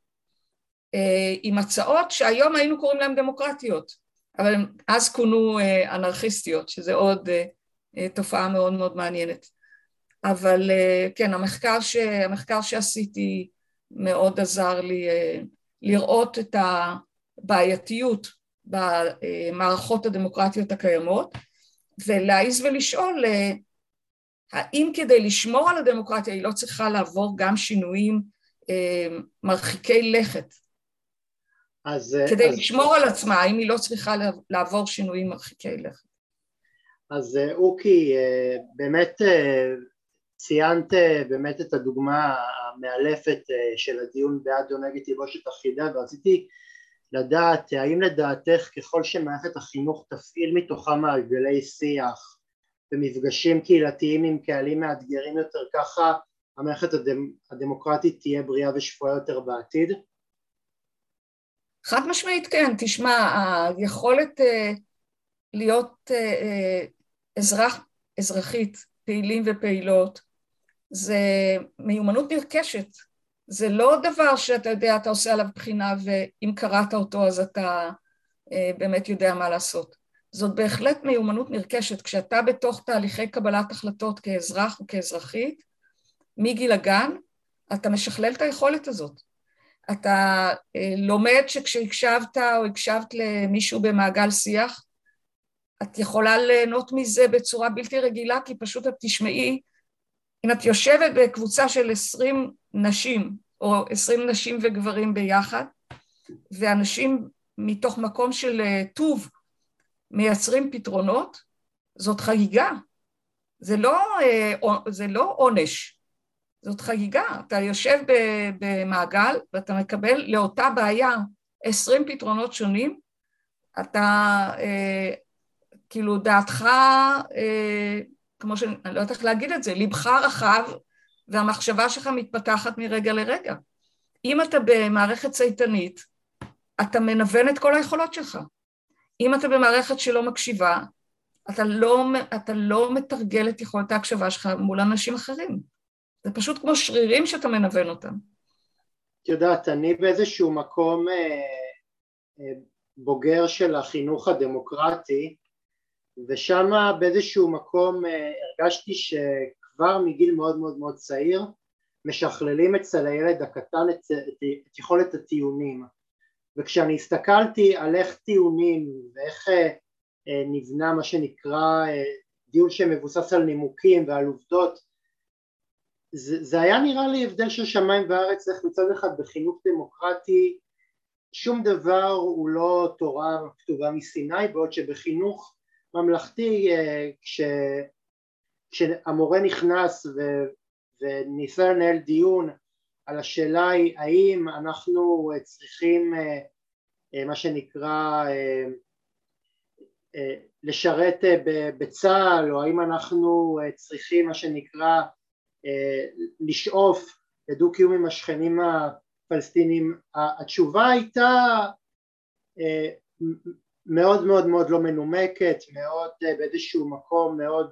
עם הצעות שהיום היינו קוראים להן דמוקרטיות, אבל אז כונו אה, אנרכיסטיות, שזה עוד תופעה מאוד מאוד מעניינת. אבל אה, כן, המחקר, ש... המחקר שעשיתי מאוד עזר לי אה, לראות את הבעייתיות במערכות הדמוקרטיות הקיימות ולהעיז ולשאול אה, האם כדי לשמור על הדמוקרטיה היא לא צריכה לעבור גם שינויים מרחיקי לכת אז, כדי אז... לשמור על עצמה, האם היא לא צריכה לעבור שינויים מרחיקי לכת? אז אוקי, באמת ציינת אה, באמת את הדוגמה המאלפת אה, של הדיון בעד או נגד תלבושת אחידה ורציתי לדעת האם לדעתך ככל שמערכת החינוך תפעיל מתוכה מעגלי שיח ומפגשים קהילתיים עם קהלים מאתגרים יותר ככה המערכת הדמ, הדמוקרטית תהיה בריאה ושפויה יותר בעתיד? חד משמעית כן, תשמע היכולת uh, להיות uh, uh, אזרח, אזרחית פעילים ופעילות זה מיומנות נרכשת, זה לא דבר שאתה יודע, אתה עושה עליו בחינה ואם קראת אותו אז אתה אה, באמת יודע מה לעשות. זאת בהחלט מיומנות נרכשת, כשאתה בתוך תהליכי קבלת החלטות כאזרח וכאזרחית, מגיל הגן, אתה משכלל את היכולת הזאת. אתה אה, לומד שכשהקשבת או הקשבת למישהו במעגל שיח, את יכולה ליהנות מזה בצורה בלתי רגילה, כי פשוט את תשמעי אם את יושבת בקבוצה של עשרים נשים, או עשרים נשים וגברים ביחד, ואנשים מתוך מקום של טוב מייצרים פתרונות, זאת חגיגה. זה לא, זה לא עונש, זאת חגיגה. אתה יושב במעגל ואתה מקבל לאותה בעיה עשרים פתרונות שונים, אתה, אה, כאילו דעתך, אה, כמו שאני לא יודעת איך להגיד את זה, ליבך רחב והמחשבה שלך מתפתחת מרגע לרגע. אם אתה במערכת צייתנית, אתה מנוון את כל היכולות שלך. אם אתה במערכת שלא מקשיבה, אתה לא, אתה לא מתרגל את יכולת ההקשבה שלך מול אנשים אחרים. זה פשוט כמו שרירים שאתה מנוון אותם. את יודעת, אני באיזשהו מקום אה, אה, בוגר של החינוך הדמוקרטי, ושם באיזשהו מקום אה, הרגשתי שכבר מגיל מאוד מאוד מאוד צעיר משכללים אצל הילד הקטן את, את, את יכולת הטיעונים וכשאני הסתכלתי על איך טיעונים ואיך אה, אה, נבנה מה שנקרא אה, דיון שמבוסס על נימוקים ועל עובדות זה, זה היה נראה לי הבדל של שמיים וארץ איך מצד אחד בחינוך דמוקרטי שום דבר הוא לא תורה כתובה מסיני בעוד שבחינוך ממלכתי אה, כש, כשהמורה נכנס ו, וניסה לנהל דיון על השאלה היא האם אנחנו צריכים אה, מה שנקרא אה, לשרת בצה"ל או האם אנחנו צריכים מה שנקרא לשאוף לדו קיום עם השכנים הפלסטינים. התשובה הייתה מאוד מאוד מאוד לא מנומקת, מאוד באיזשהו מקום מאוד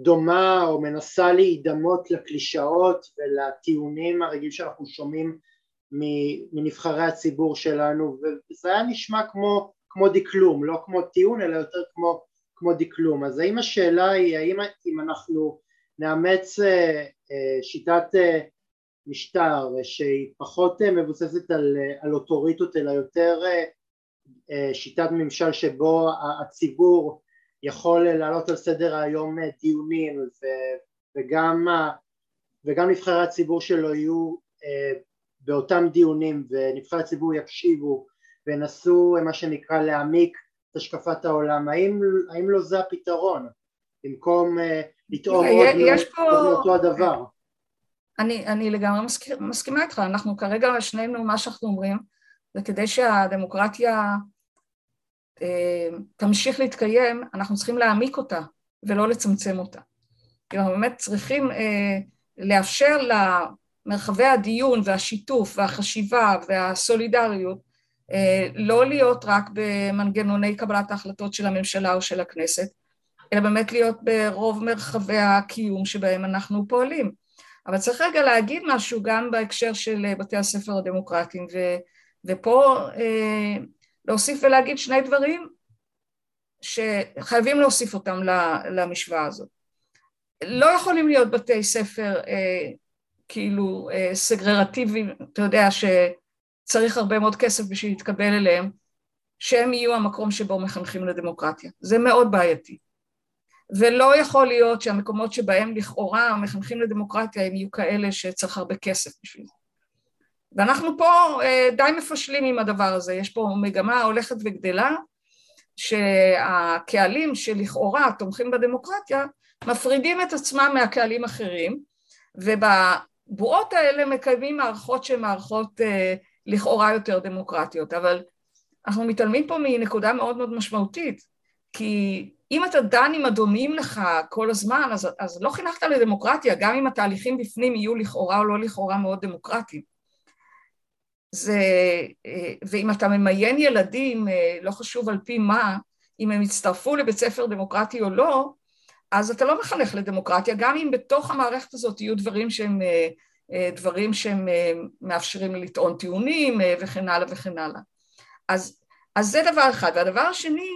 דומה או מנסה להידמות לקלישאות ולטיעונים הרגילים שאנחנו שומעים מנבחרי הציבור שלנו וזה היה נשמע כמו, כמו דקלום, לא כמו טיעון אלא יותר כמו, כמו דקלום אז האם השאלה היא האם אם אנחנו נאמץ שיטת משטר שהיא פחות מבוססת על, על אוטוריטות אלא יותר שיטת ממשל שבו הציבור יכול לעלות על סדר היום דיונים ו, וגם, וגם נבחרי הציבור שלו יהיו באותם דיונים ונבחרי הציבור יקשיבו וינסו מה שנקרא להעמיק השקפת העולם, האם, האם לא זה הפתרון במקום לטעום עוד מאותו הדבר? אני, אני לגמרי מסכימה, מסכימה איתך, אנחנו כרגע שנינו, מה שאנחנו אומרים זה כדי שהדמוקרטיה אה, תמשיך להתקיים, אנחנו צריכים להעמיק אותה ולא לצמצם אותה. כאילו באמת צריכים אה, לאפשר למרחבי הדיון והשיתוף והחשיבה והסולידריות אה, לא להיות רק במנגנוני קבלת ההחלטות של הממשלה או של הכנסת, אלא באמת להיות ברוב מרחבי הקיום שבהם אנחנו פועלים. אבל צריך רגע להגיד משהו גם בהקשר של בתי הספר הדמוקרטיים, ו, ופה אה, להוסיף ולהגיד שני דברים שחייבים להוסיף אותם למשוואה הזאת. לא יכולים להיות בתי ספר אה, כאילו אה, סגררטיביים, אתה יודע שצריך הרבה מאוד כסף בשביל להתקבל אליהם, שהם יהיו המקום שבו מחנכים לדמוקרטיה. זה מאוד בעייתי. ולא יכול להיות שהמקומות שבהם לכאורה מחנכים לדמוקרטיה הם יהיו כאלה שצריך הרבה כסף בשביל זה. ואנחנו פה אה, די מפשלים עם הדבר הזה, יש פה מגמה הולכת וגדלה שהקהלים שלכאורה תומכים בדמוקרטיה מפרידים את עצמם מהקהלים אחרים ובבועות האלה מקיימים מערכות שהן מערכות אה, לכאורה יותר דמוקרטיות אבל אנחנו מתעלמים פה מנקודה מאוד מאוד משמעותית כי אם אתה דן עם הדומים לך כל הזמן, אז, אז לא חינכת לדמוקרטיה, גם אם התהליכים בפנים יהיו לכאורה או לא לכאורה מאוד דמוקרטיים. זה, אה, ואם אתה ממיין ילדים, אה, לא חשוב על פי מה, אם הם יצטרפו לבית ספר דמוקרטי או לא, אז אתה לא מחנך לדמוקרטיה, גם אם בתוך המערכת הזאת יהיו דברים שהם, אה, דברים שהם מאפשרים לטעון טיעונים וכן הלאה וכן הלאה. אז, אז זה דבר אחד. והדבר השני,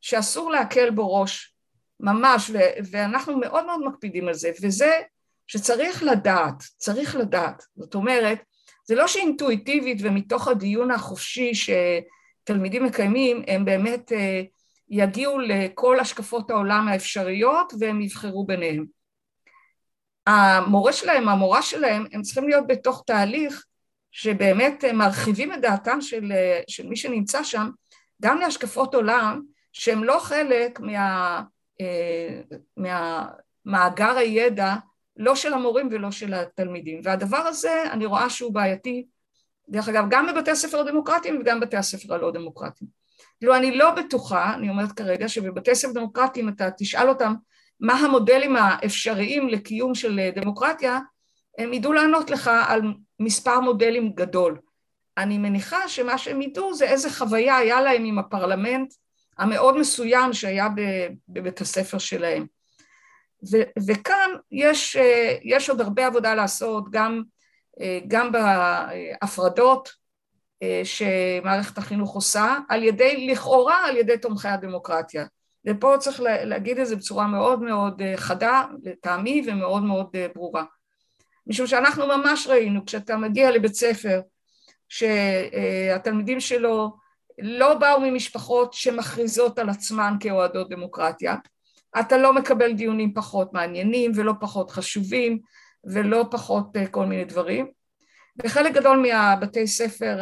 שאסור להקל בו ראש, ממש, ו- ואנחנו מאוד מאוד מקפידים על זה, וזה שצריך לדעת, צריך לדעת, זאת אומרת, זה לא שאינטואיטיבית ומתוך הדיון החופשי שתלמידים מקיימים, הם באמת אה, יגיעו לכל השקפות העולם האפשריות והם יבחרו ביניהם. המורה שלהם, המורה שלהם, הם צריכים להיות בתוך תהליך שבאמת מרחיבים את דעתם של, של מי שנמצא שם גם להשקפות עולם שהם לא חלק מה, מהמאגר הידע לא של המורים ולא של התלמידים. והדבר הזה אני רואה שהוא בעייתי דרך אגב גם בבתי הספר הדמוקרטיים וגם בבתי הספר הלא דמוקרטיים. כאילו אני לא בטוחה, אני אומרת כרגע, שבבתי ספר דמוקרטיים אתה תשאל אותם מה המודלים האפשריים לקיום של דמוקרטיה, הם ידעו לענות לך על מספר מודלים גדול. אני מניחה שמה שהם ידעו זה איזה חוויה היה להם עם הפרלמנט המאוד מסוים שהיה בבית הספר שלהם. ו- וכאן יש, יש עוד הרבה עבודה לעשות, גם, גם בהפרדות אה, שמערכת החינוך עושה, על ידי, לכאורה על ידי תומכי הדמוקרטיה. ופה צריך להגיד את זה בצורה מאוד מאוד אה, חדה, לטעמי, ומאוד מאוד אה, ברורה. משום שאנחנו ממש ראינו, כשאתה מגיע לבית ספר, שהתלמידים שלו לא באו ממשפחות שמכריזות על עצמן כאוהדות דמוקרטיה, אתה לא מקבל דיונים פחות מעניינים ולא פחות חשובים ולא פחות כל מיני דברים. בחלק גדול מהבתי ספר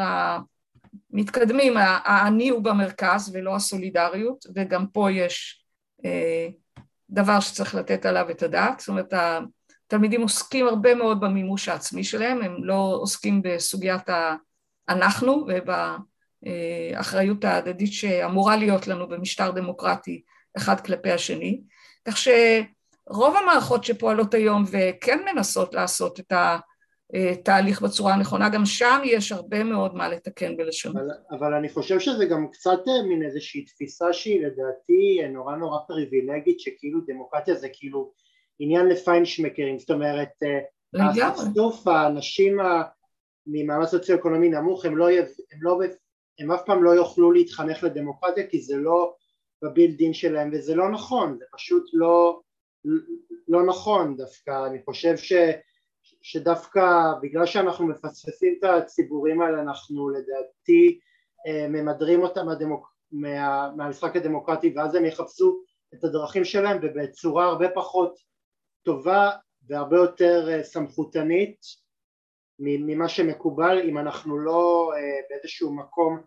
המתקדמים העני הוא במרכז ולא הסולידריות וגם פה יש אה, דבר שצריך לתת עליו את הדעת, זאת אומרת התלמידים עוסקים הרבה מאוד במימוש העצמי שלהם, הם לא עוסקים בסוגיית האנחנו ובאחריות ההדדית שאמורה להיות לנו במשטר דמוקרטי אחד כלפי השני, כך שרוב המערכות שפועלות היום וכן מנסות לעשות את ה... תהליך בצורה הנכונה, גם שם יש הרבה מאוד מה לתקן ולשנות. אבל, אבל אני חושב שזה גם קצת אה, מין איזושהי תפיסה שהיא לדעתי אה, נורא נורא פריבילגית, שכאילו דמוקרטיה זה כאילו עניין לפיינשמקרים, זאת אומרת, הסוף אה, האנשים ממעמד סוציו-אקונומי נמוך, הם, לא, הם, לא, הם אף פעם לא יוכלו להתחנך לדמוקרטיה כי זה לא בבילדין שלהם וזה לא נכון, זה פשוט לא, לא נכון דווקא, אני חושב ש... שדווקא בגלל שאנחנו מפספסים את הציבורים האלה אנחנו לדעתי אה, ממדרים אותם מהדמוק... מה... מהמשחק הדמוקרטי ואז הם יחפשו את הדרכים שלהם ובצורה הרבה פחות טובה והרבה יותר אה, סמכותנית ממה שמקובל אם אנחנו לא אה, באיזשהו מקום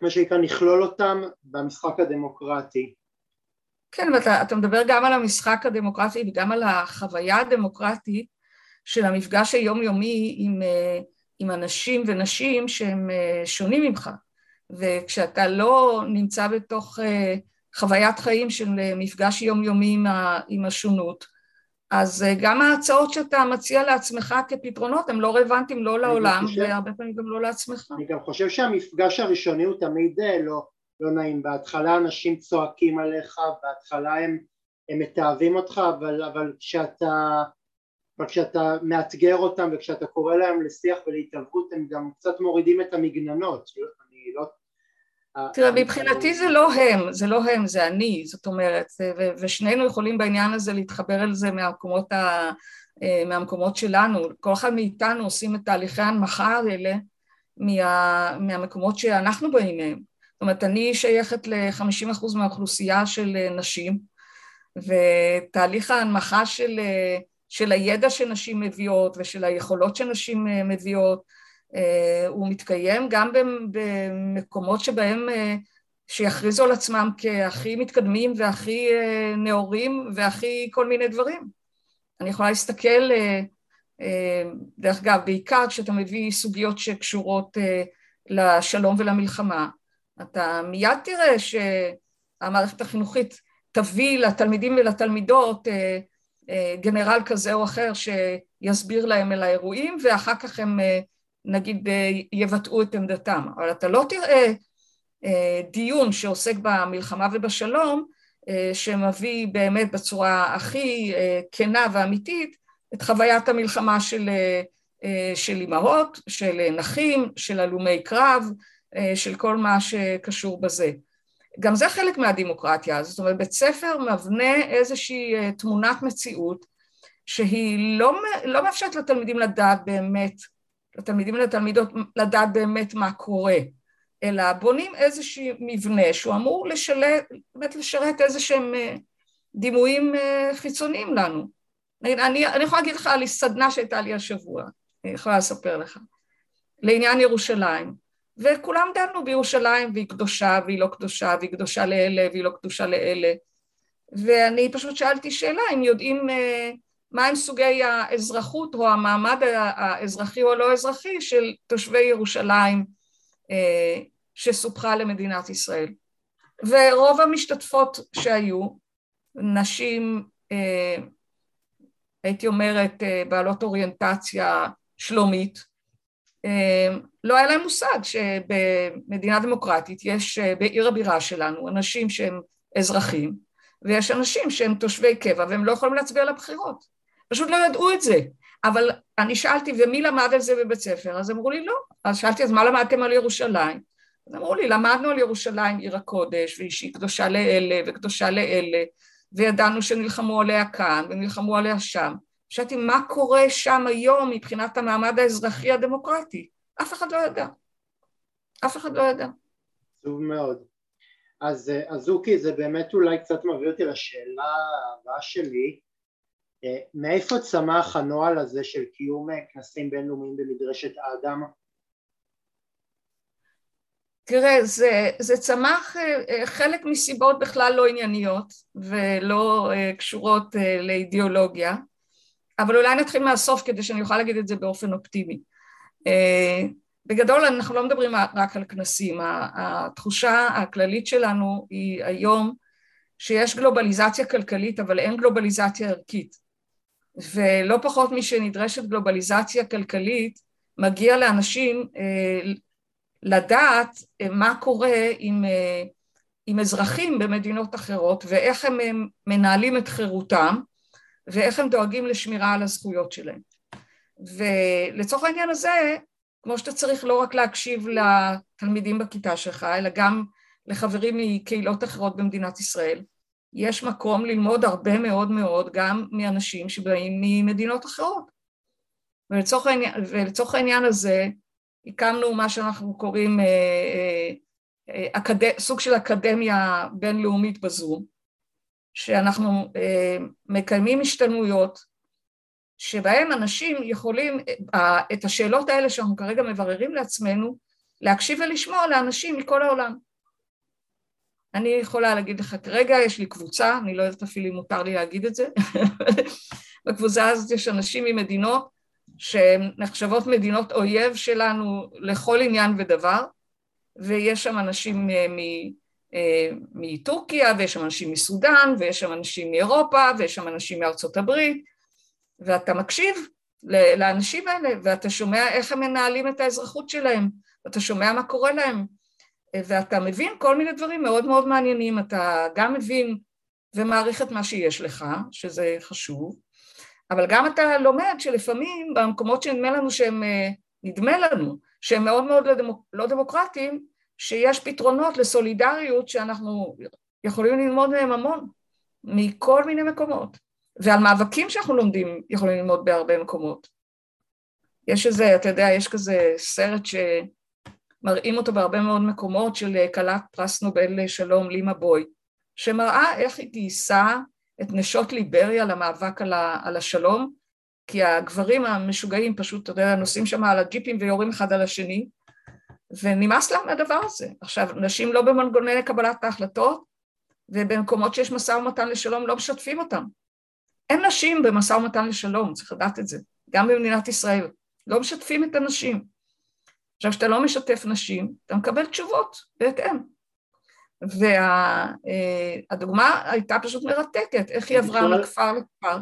מה שנקרא נכלול אותם במשחק הדמוקרטי כן, ואתה מדבר גם על המשחק הדמוקרטי וגם על החוויה הדמוקרטית של המפגש היומיומי עם, אה, עם אנשים ונשים שהם אה, שונים ממך. וכשאתה לא נמצא בתוך אה, חוויית חיים של מפגש יומיומי עם, עם השונות, אז גם ההצעות שאתה מציע לעצמך כפתרונות הם לא רלוונטיים לא לעולם חושב, והרבה פעמים גם לא לעצמך. אני גם חושב שהמפגש הראשוני הוא תמיד לא, לא נעים, בהתחלה אנשים צועקים עליך, בהתחלה הם, הם מתעבים אותך, אבל, אבל כשאתה, אבל כשאתה מאתגר אותם וכשאתה קורא להם לשיח ולהתערבות הם גם קצת מורידים את המגננות, אני לא... תראה, מבחינתי זה לא הם, זה לא הם, זה אני, זאת אומרת, ושנינו יכולים בעניין הזה להתחבר אל זה מהמקומות, ה, אה, מהמקומות שלנו, כל אחד מאיתנו עושים את תהליכי ההנמכה האלה מה, מהמקומות שאנחנו באים מהם. אומרת, אני שייכת ל-50% מהאוכלוסייה של אה, נשים, ותהליך ההנמכה של, אה, של הידע שנשים מביאות ושל היכולות שנשים אה, מביאות, הוא מתקיים גם במקומות שבהם שיכריזו על עצמם כהכי מתקדמים והכי נאורים והכי כל מיני דברים. אני יכולה להסתכל, דרך אגב, בעיקר כשאתה מביא סוגיות שקשורות לשלום ולמלחמה, אתה מיד תראה שהמערכת החינוכית תביא לתלמידים ולתלמידות אה, אה, גנרל כזה או אחר שיסביר להם על האירועים ואחר כך הם אה, נגיד יבטאו את עמדתם. אבל אתה לא תראה דיון שעוסק במלחמה ובשלום שמביא באמת בצורה הכי כנה ואמיתית את חוויית המלחמה של, של אימהות, של נכים, של הלומי קרב, של כל מה שקשור בזה. גם זה חלק מהדמוקרטיה, זאת אומרת בית ספר מבנה איזושהי אה, תמונת מציאות שהיא לא, לא מאפשרת לתלמידים לדעת באמת, לתלמידים ולתלמידות לדעת באמת מה קורה, אלא בונים איזשהו מבנה שהוא אמור לשלט, באמת לשרת איזה שהם אה, דימויים חיצוניים לנו. אני, אני יכולה להגיד לך על סדנה שהייתה לי השבוע, אני יכולה לספר לך, לעניין ירושלים, וכולם דנו בירושלים והיא קדושה והיא לא קדושה והיא קדושה לאלה והיא לא קדושה לאלה. ואני פשוט שאלתי שאלה אם יודעים אה, מהם סוגי האזרחות או המעמד האזרחי או הלא אזרחי של תושבי ירושלים אה, שסופחה למדינת ישראל. ורוב המשתתפות שהיו נשים אה, הייתי אומרת בעלות אוריינטציה שלומית לא היה להם מושג שבמדינה דמוקרטית יש בעיר הבירה שלנו אנשים שהם אזרחים ויש אנשים שהם תושבי קבע והם לא יכולים להצביע לבחירות. פשוט לא ידעו את זה. אבל אני שאלתי, ומי למד על זה בבית ספר? אז אמרו לי, לא. אז שאלתי, אז מה למדתם על ירושלים? אז אמרו לי, למדנו על ירושלים עיר הקודש, והיא קדושה לאלה וקדושה לאלה, וידענו שנלחמו עליה כאן ונלחמו עליה שם. שאלתי, מה קורה שם היום מבחינת המעמד האזרחי הדמוקרטי? אף אחד לא ידע. אף אחד לא ידע. טוב מאוד. אז, אז אוקי, זה באמת אולי קצת מביא אותי לשאלה הבאה שלי. אה, מאיפה צמח הנוהל הזה של קיום אה, כנסים בינלאומיים במדרשת האדם? תראה, זה, זה צמח אה, חלק מסיבות בכלל לא ענייניות ולא קשורות לאידיאולוגיה, אבל אולי נתחיל מהסוף כדי שאני אוכל להגיד את זה באופן אופטימי. בגדול אנחנו לא מדברים רק על כנסים, התחושה הכללית שלנו היא היום שיש גלובליזציה כלכלית אבל אין גלובליזציה ערכית. ולא פחות משנדרשת גלובליזציה כלכלית מגיע לאנשים אה, לדעת אה, מה קורה עם, אה, עם אזרחים במדינות אחרות ואיך הם מנהלים את חירותם ואיך הם דואגים לשמירה על הזכויות שלהם ולצורך העניין הזה כמו שאתה צריך לא רק להקשיב לתלמידים בכיתה שלך, אלא גם לחברים מקהילות אחרות במדינת ישראל. יש מקום ללמוד הרבה מאוד מאוד גם מאנשים שבאים ממדינות אחרות. ולצורך העניין, ולצורך העניין הזה הקמנו מה שאנחנו קוראים אה, אה, אה, אקד... סוג של אקדמיה בינלאומית בזום, שאנחנו אה, מקיימים השתלמויות שבהם אנשים יכולים, את השאלות האלה שאנחנו כרגע מבררים לעצמנו, להקשיב ולשמוע לאנשים מכל העולם. אני יכולה להגיד לך, כרגע יש לי קבוצה, אני לא יודעת אפילו אם מותר לי להגיד את זה, בקבוצה הזאת יש אנשים ממדינות שהן נחשבות מדינות אויב שלנו לכל עניין ודבר, ויש שם אנשים אה, מטורקיה, ויש שם אנשים מסודאן, ויש שם אנשים מאירופה, ויש שם אנשים מארצות הברית, ואתה מקשיב לאנשים האלה, ואתה שומע איך הם מנהלים את האזרחות שלהם, ואתה שומע מה קורה להם, ואתה מבין כל מיני דברים מאוד מאוד מעניינים, אתה גם מבין ומעריך את מה שיש לך, שזה חשוב, אבל גם אתה לומד שלפעמים במקומות שנדמה לנו שהם, נדמה לנו שהם מאוד מאוד לא, לא דמוקרטיים, שיש פתרונות לסולידריות שאנחנו יכולים ללמוד מהם המון, מכל מיני מקומות. ועל מאבקים שאנחנו לומדים יכולים ללמוד בהרבה מקומות. יש איזה, אתה יודע, יש כזה סרט שמראים אותו בהרבה מאוד מקומות של כלת פרס נובל לשלום לימה בוי, שמראה איך היא גייסה את נשות ליבריה למאבק על, ה, על השלום, כי הגברים המשוגעים פשוט, אתה יודע, נוסעים שם על הג'יפים ויורים אחד על השני, ונמאס להם מהדבר הזה. עכשיו, נשים לא במנגוני קבלת ההחלטות, ובמקומות שיש משא ומתן לשלום לא משתפים אותם. אין נשים במשא ומתן לשלום, צריך לדעת את זה, גם במדינת ישראל, לא משתפים את הנשים. עכשיו, כשאתה לא משתף נשים, אתה מקבל תשובות בהתאם. והדוגמה וה, הייתה פשוט מרתקת, איך היא עברה מכפר לכפר,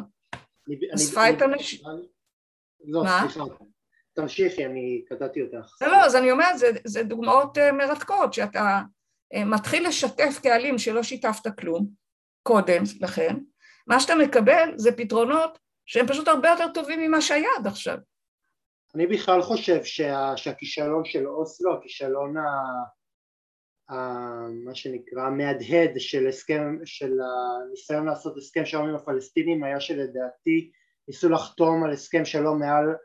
אספה את הנשים. לא, סליחה, תמשיכי, אני קטעתי אותך. לא, לא, אז אני אומרת, זה, זה דוגמאות אה, מרתקות, שאתה אה, מתחיל לשתף קהלים שלא שיתפת כלום קודם לכן, מה שאתה מקבל זה פתרונות שהם פשוט הרבה יותר טובים ממה שהיה עד עכשיו. אני בכלל חושב שה, שהכישלון של אוסלו, הכישלון ה, מה שנקרא המהדהד של הסכם, של הניסיון לעשות הסכם שלום עם הפלסטינים היה שלדעתי ניסו לחתום על הסכם שלום מעל,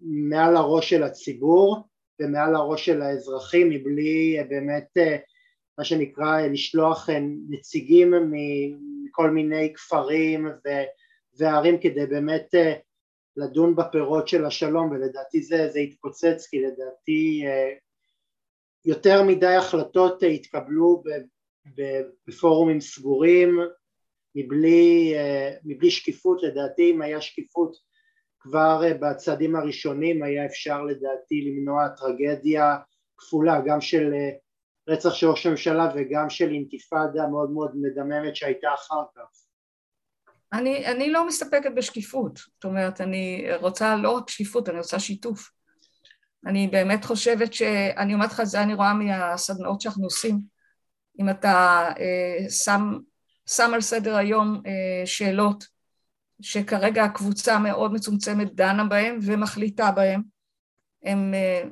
מעל הראש של הציבור ומעל הראש של האזרחים מבלי באמת מה שנקרא לשלוח נציגים מכל מיני כפרים ו, והערים כדי באמת לדון בפירות של השלום ולדעתי זה, זה התפוצץ כי לדעתי יותר מדי החלטות התקבלו בפורומים סגורים מבלי, מבלי שקיפות. לדעתי אם היה שקיפות כבר בצעדים הראשונים היה אפשר לדעתי למנוע טרגדיה כפולה גם של רצח של ראש הממשלה וגם של אינתיפאדה מאוד מאוד מדממת שהייתה אחר כך אני, אני לא מסתפקת בשקיפות, זאת אומרת, אני רוצה לא רק שקיפות, אני רוצה שיתוף. אני באמת חושבת ש... אני אומרת לך, זה אני רואה מהסדנאות שאנחנו עושים. אם אתה אה, שם, שם על סדר היום אה, שאלות שכרגע הקבוצה מאוד מצומצמת דנה בהן ומחליטה בהן, הם אה,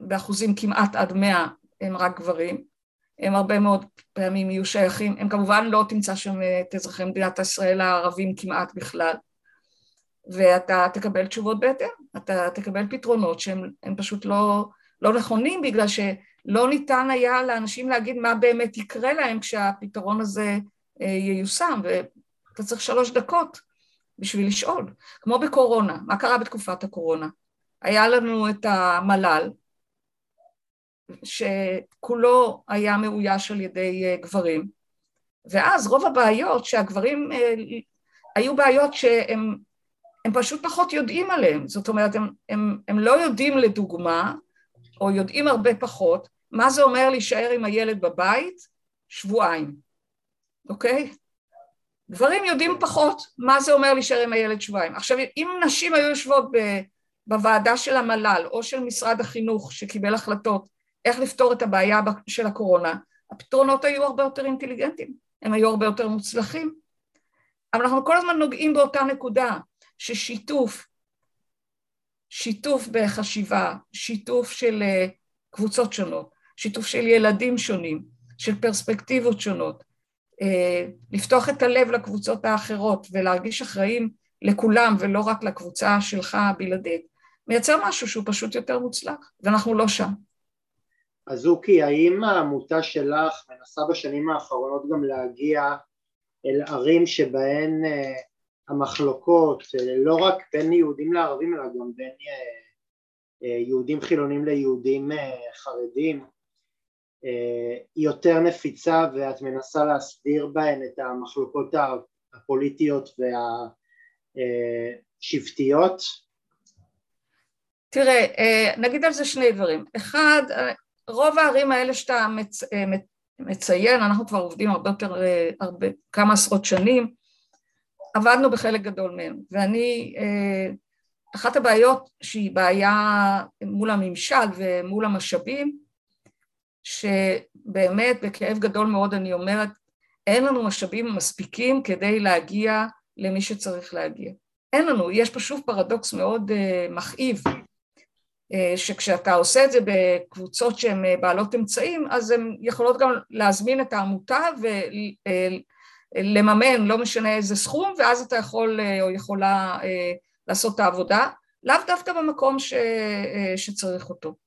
באחוזים כמעט עד מאה הם רק גברים, הם הרבה מאוד פעמים יהיו שייכים, הם כמובן לא תמצא שם את אזרחי מדינת ישראל הערבים כמעט בכלל, ואתה תקבל תשובות בהתאם, אתה תקבל פתרונות שהם פשוט לא, לא נכונים בגלל שלא ניתן היה לאנשים להגיד מה באמת יקרה להם כשהפתרון הזה אה, ייושם, ואתה צריך שלוש דקות בשביל לשאול, כמו בקורונה, מה קרה בתקופת הקורונה? היה לנו את המל"ל, שכולו היה מאויש על ידי אה, גברים, ואז רוב הבעיות שהגברים, אה, היו בעיות שהם הם פשוט פחות יודעים עליהן, זאת אומרת הם, הם, הם לא יודעים לדוגמה, או יודעים הרבה פחות, מה זה אומר להישאר עם הילד בבית שבועיים, אוקיי? גברים יודעים פחות מה זה אומר להישאר עם הילד שבועיים. עכשיו אם נשים היו יושבות בוועדה של המל"ל או של משרד החינוך שקיבל החלטות איך לפתור את הבעיה של הקורונה, הפתרונות היו הרבה יותר אינטליגנטיים, הם היו הרבה יותר מוצלחים. אבל אנחנו כל הזמן נוגעים באותה נקודה, ששיתוף, שיתוף בחשיבה, שיתוף של אה, קבוצות שונות, שיתוף של ילדים שונים, של פרספקטיבות שונות, לפתוח את הלב לקבוצות האחרות ולהרגיש אחראים לכולם ולא רק לקבוצה שלך הבלעדית, מייצר משהו שהוא פשוט יותר מוצלח, ואנחנו לא שם. אז אוקי, האם העמותה שלך מנסה בשנים האחרונות גם להגיע אל ערים שבהן אה, המחלוקות, אה, לא רק בין יהודים לערבים אלא גם בין אה, יהודים חילונים ליהודים חרדים, היא יותר נפיצה ואת מנסה להסביר בהן את המחלוקות הפוליטיות והשבטיות? תראה, נגיד על זה שני דברים. אחד, רוב הערים האלה שאתה מצ, אה, מציין, אנחנו כבר עובדים הרבה יותר, אה, הרבה, כמה עשרות שנים, עבדנו בחלק גדול מהם, ואני, אה, אחת הבעיות שהיא בעיה מול הממשל ומול המשאבים, שבאמת בכאב גדול מאוד אני אומרת, אין לנו משאבים מספיקים כדי להגיע למי שצריך להגיע. אין לנו, יש פה שוב פרדוקס מאוד מכאיב. אה, שכשאתה עושה את זה בקבוצות שהן אה, בעלות אמצעים, אז הן יכולות גם להזמין את העמותה ולממן, אה, לא משנה איזה סכום, ואז אתה יכול או יכולה לעשות את העבודה, לאו דווקא במקום ש, שצריך אותו.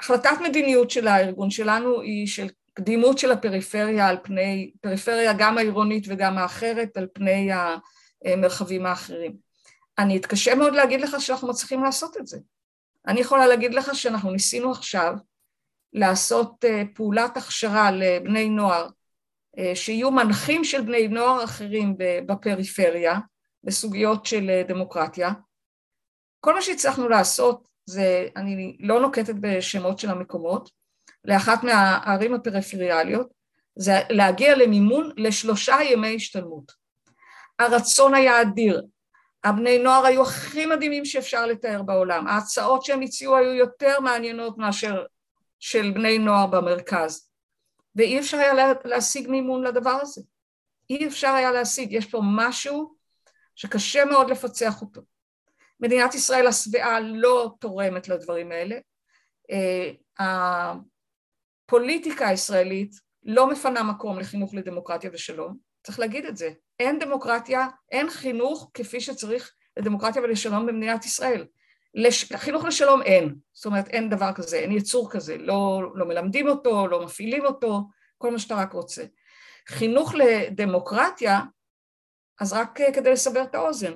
החלטת מדיניות של הארגון שלנו היא של קדימות של הפריפריה על פני, פריפריה גם העירונית וגם האחרת, על פני המרחבים האחרים. אני אתקשה מאוד להגיד לך שאנחנו מצליחים לעשות את זה. אני יכולה להגיד לך שאנחנו ניסינו עכשיו לעשות אה, פעולת הכשרה לבני נוער אה, שיהיו מנחים של בני נוער אחרים בפריפריה בסוגיות של אה, דמוקרטיה. כל מה שהצלחנו לעשות זה, אני לא נוקטת בשמות של המקומות, לאחת מהערים הפריפריאליות, זה להגיע למימון לשלושה ימי השתלמות. הרצון היה אדיר, הבני נוער היו הכי מדהימים שאפשר לתאר בעולם, ההצעות שהם הציעו היו יותר מעניינות מאשר של בני נוער במרכז, ואי אפשר היה להשיג מימון לדבר הזה, אי אפשר היה להשיג, יש פה משהו שקשה מאוד לפצח אותו. מדינת ישראל השבעה לא תורמת לדברים האלה, אה, הפוליטיקה הישראלית לא מפנה מקום לחינוך לדמוקרטיה ושלום, צריך להגיד את זה, אין דמוקרטיה, אין חינוך כפי שצריך לדמוקרטיה ולשלום במדינת ישראל. לש... חינוך לשלום אין, זאת אומרת אין דבר כזה, אין יצור כזה, לא, לא מלמדים אותו, לא מפעילים אותו, כל מה שאתה רק רוצה. חינוך לדמוקרטיה, אז רק כדי לסבר את האוזן,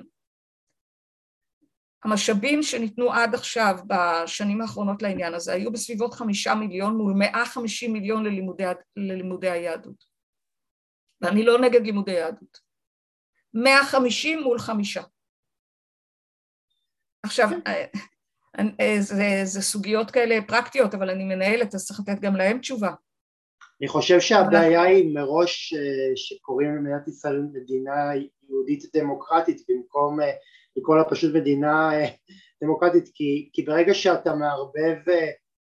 המשאבים שניתנו עד עכשיו בשנים האחרונות לעניין הזה היו בסביבות חמישה מיליון מול מאה חמישים מיליון ללימודי, ללימודי היהדות. ואני לא נגד לימודי יהדות. מאה חמישים מול חמישה. עכשיו, אה, אה, זה, זה סוגיות כאלה פרקטיות, אבל אני מנהלת, אז צריך לתת גם להם תשובה. אני חושב שהבעיה היא מראש אה, שקוראים למדינת ישראל מדינה יהודית דמוקרטית במקום לקרוא לה פשוט מדינה דמוקרטית כי, כי ברגע שאתה מערבב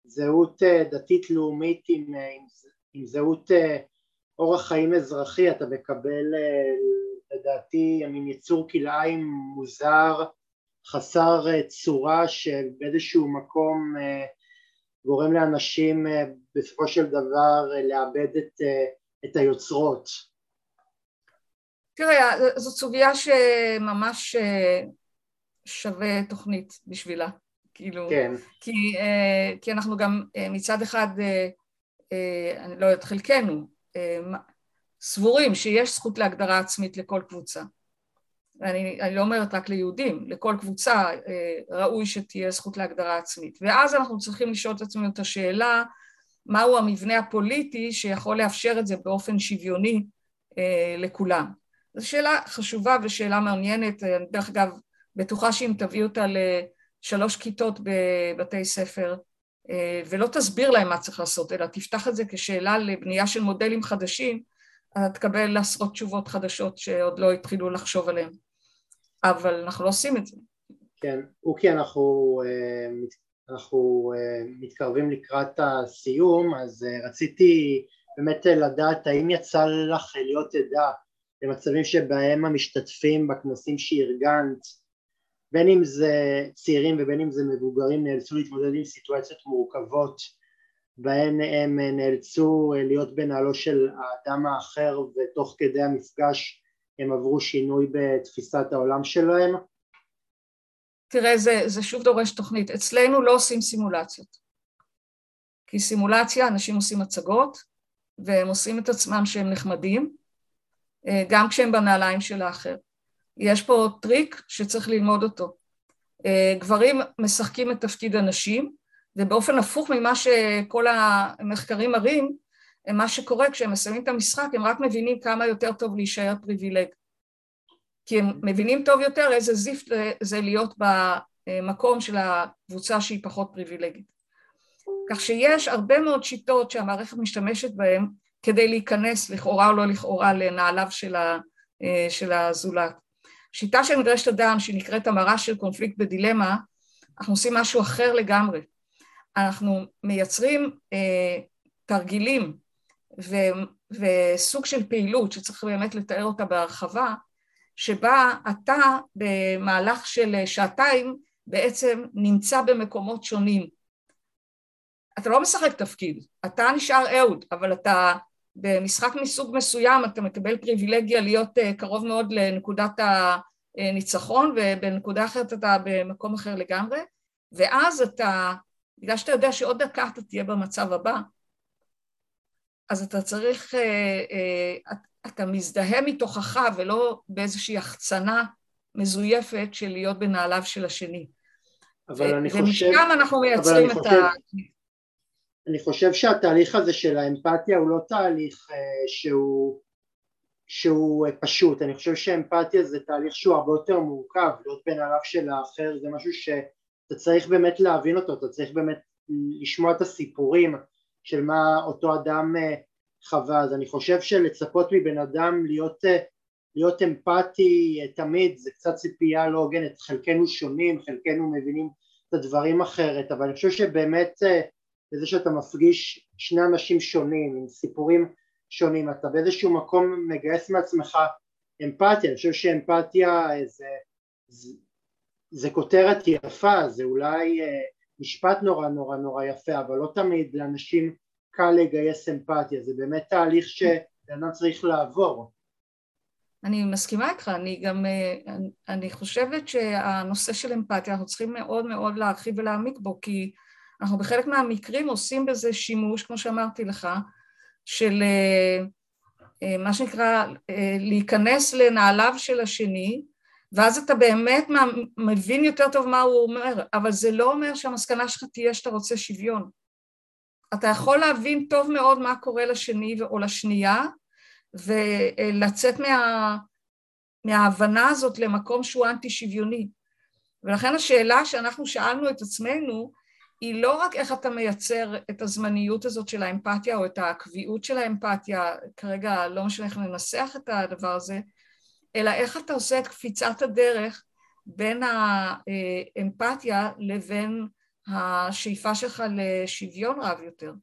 זהות דתית לאומית עם, עם, עם זהות אורח חיים אזרחי אתה מקבל לדעתי מין יצור כלאיים מוזר חסר אה, צורה שבאיזשהו מקום אה, גורם לאנשים אה, בסופו של דבר לאבד את, את היוצרות. תראה, זאת סוגיה שממש שווה תוכנית בשבילה, כאילו, כן. כי, כי אנחנו גם מצד אחד, אני לא יודעת, חלקנו, סבורים שיש זכות להגדרה עצמית לכל קבוצה. אני, אני לא אומרת רק ליהודים, לכל קבוצה אה, ראוי שתהיה זכות להגדרה עצמית. ואז אנחנו צריכים לשאול את עצמנו את השאלה מהו המבנה הפוליטי שיכול לאפשר את זה באופן שוויוני אה, לכולם. זו שאלה חשובה ושאלה מעניינת, אני דרך אגב בטוחה שאם תביא אותה לשלוש כיתות בבתי ספר אה, ולא תסביר להם מה צריך לעשות, אלא תפתח את זה כשאלה לבנייה של מודלים חדשים, תקבל עשרות תשובות חדשות שעוד לא התחילו לחשוב עליהן. אבל אנחנו לא עושים את זה. כן, אוקי, אנחנו, אה, אנחנו אה, מתקרבים לקראת הסיום, אז רציתי באמת לדעת האם יצא לך להיות עדה למצבים שבהם המשתתפים בכנסים שארגנת, בין אם זה צעירים ובין אם זה מבוגרים, נאלצו להתמודד עם סיטואציות מורכבות בהן הם נאלצו להיות בנעלו של האדם האחר ותוך כדי המפגש הם עברו שינוי בתפיסת העולם שלהם? תראה, זה, זה שוב דורש תוכנית. אצלנו לא עושים סימולציות. כי סימולציה, אנשים עושים הצגות, והם עושים את עצמם שהם נחמדים, גם כשהם בנעליים של האחר. יש פה טריק שצריך ללמוד אותו. אה, גברים משחקים את תפקיד הנשים, ובאופן הפוך ממה שכל המחקרים מראים, מה שקורה כשהם מסיימים את המשחק, הם רק מבינים כמה יותר טוב להישאר פריבילג. כי הם מבינים טוב יותר איזה זיפט זה להיות במקום של הקבוצה שהיא פחות פריבילגית. כך שיש הרבה מאוד שיטות שהמערכת משתמשת בהן כדי להיכנס לכאורה או לא לכאורה לנעליו של, ה, של הזולת. שיטה של מדרשת אדם שנקראת המרה של קונפליקט בדילמה, אנחנו עושים משהו אחר לגמרי. אנחנו מייצרים אה, תרגילים ו, וסוג של פעילות שצריך באמת לתאר אותה בהרחבה, שבה אתה במהלך של שעתיים בעצם נמצא במקומות שונים. אתה לא משחק תפקיד, אתה נשאר אהוד, אבל אתה במשחק מסוג מסוים אתה מקבל פריבילגיה להיות אה, קרוב מאוד לנקודת הניצחון ובנקודה אחרת אתה במקום אחר לגמרי, ואז אתה, בגלל שאתה יודע שעוד דקה אתה תהיה במצב הבא, אז אתה צריך, אה, אה, אתה מזדהה מתוכך ולא באיזושהי החצנה מזויפת של להיות בנעליו של השני. אבל אני חושב... ומשם אנחנו מייצרים את ה... אני חושב שהתהליך הזה של האמפתיה הוא לא תהליך אה, שהוא, שהוא פשוט, אני חושב שאמפתיה זה תהליך שהוא הרבה יותר מורכב, להיות בנעליו של האחר זה משהו שאתה צריך באמת להבין אותו, אתה צריך באמת לשמוע את הסיפורים, של מה אותו אדם אה, חווה, אז אני חושב שלצפות מבן אדם להיות, אה, להיות אמפתי אה, תמיד זה קצת ציפייה לא הוגנת, חלקנו שונים, חלקנו מבינים את הדברים אחרת, אבל אני חושב שבאמת בזה שאתה מפגיש שני אנשים שונים עם סיפורים שונים, אתה באיזשהו מקום מגייס מעצמך אמפתיה, אני חושב שאמפתיה זה, זה, זה כותרת יפה, זה אולי משפט נורא נורא נורא יפה, אבל לא תמיד לאנשים קל לגייס אמפתיה, זה באמת תהליך שאדם צריך לעבור. אני מסכימה איתך, אני גם, אני, אני חושבת שהנושא של אמפתיה, אנחנו צריכים מאוד מאוד להרחיב ולהעמיק בו, כי אנחנו בחלק מהמקרים עושים בזה שימוש, כמו שאמרתי לך, של מה שנקרא להיכנס לנעליו של השני ואז אתה באמת מבין יותר טוב מה הוא אומר, אבל זה לא אומר שהמסקנה שלך תהיה שאתה רוצה שוויון. אתה יכול להבין טוב מאוד מה קורה לשני או לשנייה ולצאת מה, מההבנה הזאת למקום שהוא אנטי שוויוני. ולכן השאלה שאנחנו שאלנו את עצמנו היא לא רק איך אתה מייצר את הזמניות הזאת של האמפתיה או את הקביעות של האמפתיה, כרגע לא משנה איך ננסח את הדבר הזה, אלא איך אתה עושה את קפיצת הדרך בין האמפתיה לבין השאיפה שלך לשוויון רב יותר.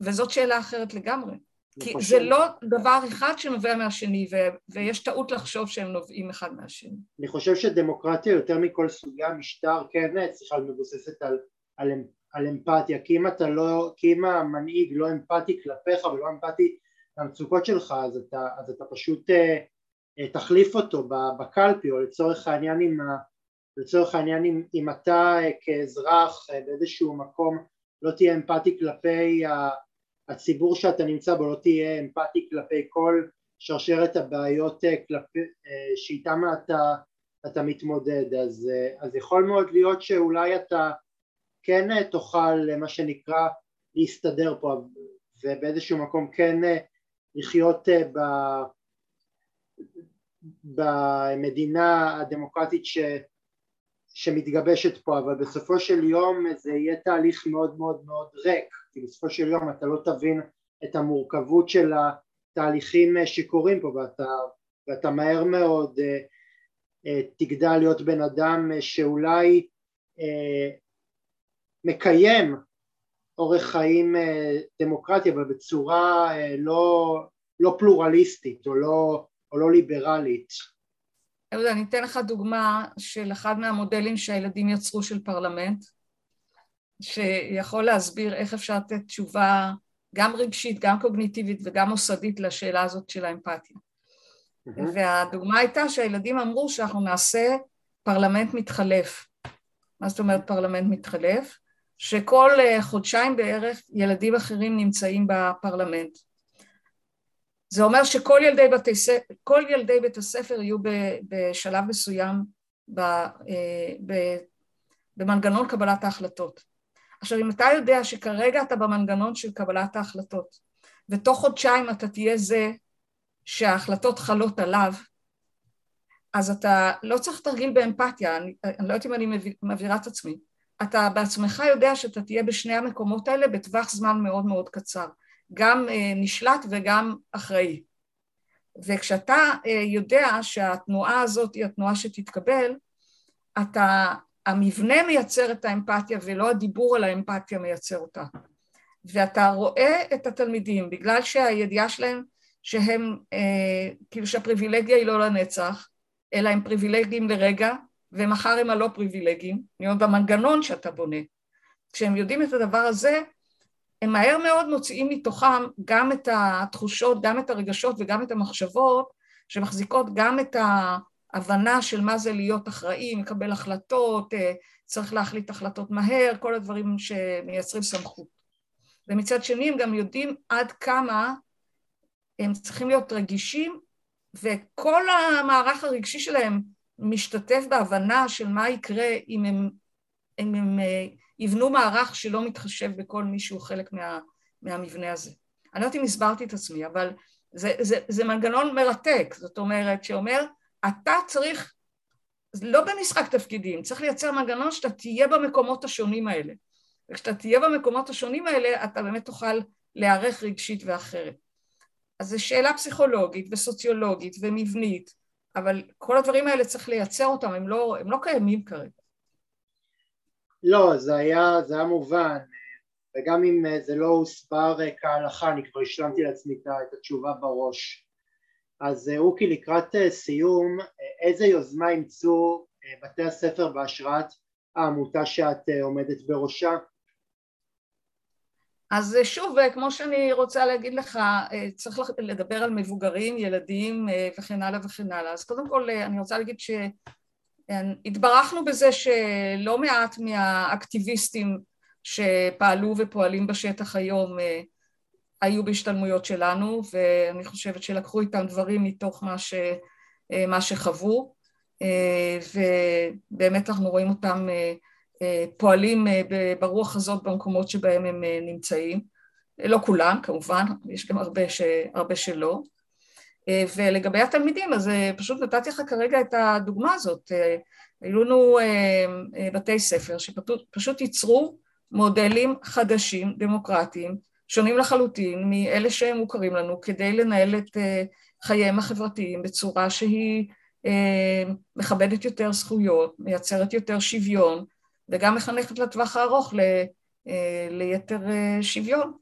וזאת שאלה אחרת לגמרי. כי חושב... זה לא דבר אחד שנובע מהשני, ו- ויש טעות לחשוב שהם נובעים אחד מהשני. אני חושב שדמוקרטיה יותר מכל סוגי המשטר כן צריכה להיות מבוססת על, על, על אמפתיה, כי אם אתה לא, כי אם המנהיג לא אמפתי כלפיך ולא אמפתי למצוקות שלך, אז אתה, אז אתה פשוט אה, אה, תחליף אותו בקלפי, או לצורך העניין אם, לצורך העניין אם, אם אתה אה, כאזרח באיזשהו מקום לא תהיה אמפתי כלפי הציבור שאתה נמצא בו, לא תהיה אמפתי כלפי כל שרשרת הבעיות כלפי, שאיתם אתה, אתה מתמודד, אז, אז יכול מאוד להיות שאולי אתה כן תוכל מה שנקרא להסתדר פה ובאיזשהו מקום כן לחיות ב... במדינה הדמוקרטית ש, שמתגבשת פה, אבל בסופו של יום זה יהיה תהליך מאוד מאוד מאוד ריק, כי בסופו של יום אתה לא תבין את המורכבות של התהליכים שקורים פה ואתה, ואתה מהר מאוד תגדל להיות בן אדם שאולי מקיים אורח חיים דמוקרטי אבל בצורה לא, לא פלורליסטית או לא, או לא ליברלית. אני אתן לך דוגמה של אחד מהמודלים שהילדים יצרו של פרלמנט, שיכול להסביר איך אפשר לתת תשובה גם רגשית, גם קוגניטיבית וגם מוסדית לשאלה הזאת של האמפתיה. Mm-hmm. והדוגמה הייתה שהילדים אמרו שאנחנו נעשה פרלמנט מתחלף. מה זאת אומרת פרלמנט מתחלף? שכל אה, חודשיים בערך ילדים אחרים נמצאים בפרלמנט. זה אומר שכל ילדי, בתי, כל ילדי בית הספר יהיו בשלב מסוים אה, במנגנון קבלת ההחלטות. עכשיו אם אתה יודע שכרגע אתה במנגנון של קבלת ההחלטות ותוך חודשיים אתה תהיה זה שההחלטות חלות עליו אז אתה לא צריך תרגיל באמפתיה, אני, אני לא יודעת אם אני מבהירה את עצמי, אתה בעצמך יודע שאתה תהיה בשני המקומות האלה בטווח זמן מאוד מאוד קצר גם אה, נשלט וגם אחראי. וכשאתה אה, יודע שהתנועה הזאת היא התנועה שתתקבל, אתה, המבנה מייצר את האמפתיה ולא הדיבור על האמפתיה מייצר אותה. ואתה רואה את התלמידים, בגלל שהידיעה שלהם שהם, אה, כאילו שהפריבילגיה היא לא לנצח, אלא הם פריבילגיים לרגע, ומחר הם הלא פריבילגיים, מאוד המנגנון שאתה בונה. כשהם יודעים את הדבר הזה, הם מהר מאוד מוציאים מתוכם גם את התחושות, גם את הרגשות וגם את המחשבות שמחזיקות גם את ההבנה של מה זה להיות אחראי, מקבל החלטות, אה, צריך להחליט החלטות מהר, כל הדברים שמייצרים סמכות. ומצד שני הם גם יודעים עד כמה הם צריכים להיות רגישים וכל המערך הרגשי שלהם משתתף בהבנה של מה יקרה אם הם, אם הם אה, יבנו מערך שלא מתחשב בכל מי שהוא חלק מה, מהמבנה הזה. אני לא יודעת אם הסברתי את עצמי, אבל זה, זה, זה מנגנון מרתק, זאת אומרת, שאומר, אתה צריך, לא במשחק תפקידים, צריך לייצר מנגנון שאתה תהיה במקומות השונים האלה. וכשאתה תהיה במקומות השונים האלה, אתה באמת תוכל להיערך רגשית ואחרת. אז זו שאלה פסיכולוגית וסוציולוגית ומבנית, אבל כל הדברים האלה צריך לייצר אותם, הם לא, הם לא קיימים כרגע. לא, זה היה, זה היה מובן, וגם אם אה, זה לא הוסבר אה, כהלכה, אני כבר השלמתי לעצמי את התשובה בראש. אז אה, אוקי, לקראת סיום, איזה יוזמה אימצו בתי הספר בהשראת העמותה שאת עומדת בראשה? אז שוב, כמו שאני רוצה להגיד לך, צריך לדבר על מבוגרים, ילדים וכן הלאה וכן הלאה. אז קודם כל אני רוצה להגיד ש... התברכנו בזה שלא מעט מהאקטיביסטים שפעלו ופועלים בשטח היום היו בהשתלמויות שלנו, ואני חושבת שלקחו איתם דברים מתוך מה, ש, מה שחוו, ובאמת אנחנו רואים אותם פועלים ברוח הזאת במקומות שבהם הם נמצאים. לא כולם כמובן, יש גם הרבה, ש, הרבה שלא. ולגבי התלמידים, אז פשוט נתתי לך כרגע את הדוגמה הזאת. היו לנו בתי ספר שפשוט ייצרו מודלים חדשים, דמוקרטיים, שונים לחלוטין מאלה שהם מוכרים לנו, כדי לנהל את חייהם החברתיים בצורה שהיא מכבדת יותר זכויות, מייצרת יותר שוויון, וגם מחנכת לטווח הארוך ל, ליתר שוויון.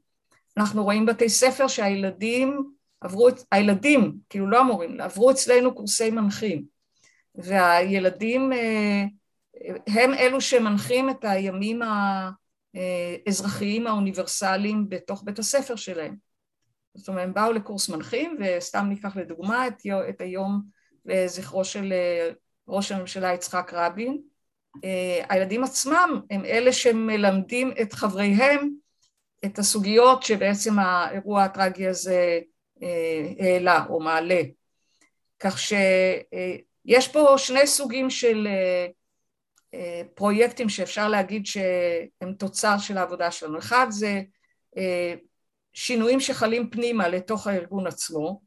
אנחנו רואים בתי ספר שהילדים עברו, הילדים, כאילו לא המורים, עברו אצלנו קורסי מנחים, והילדים הם אלו שמנחים את הימים האזרחיים האוניברסליים בתוך בית הספר שלהם. זאת אומרת, הם באו לקורס מנחים, וסתם ניקח לדוגמה את, את היום לזכרו של ראש הממשלה יצחק רבין, הילדים עצמם הם אלה שמלמדים את חבריהם את הסוגיות שבעצם האירוע הטרגי הזה העלה או מעלה. כך שיש פה שני סוגים של פרויקטים שאפשר להגיד שהם תוצר של העבודה שלנו. אחד זה שינויים שחלים פנימה לתוך הארגון עצמו,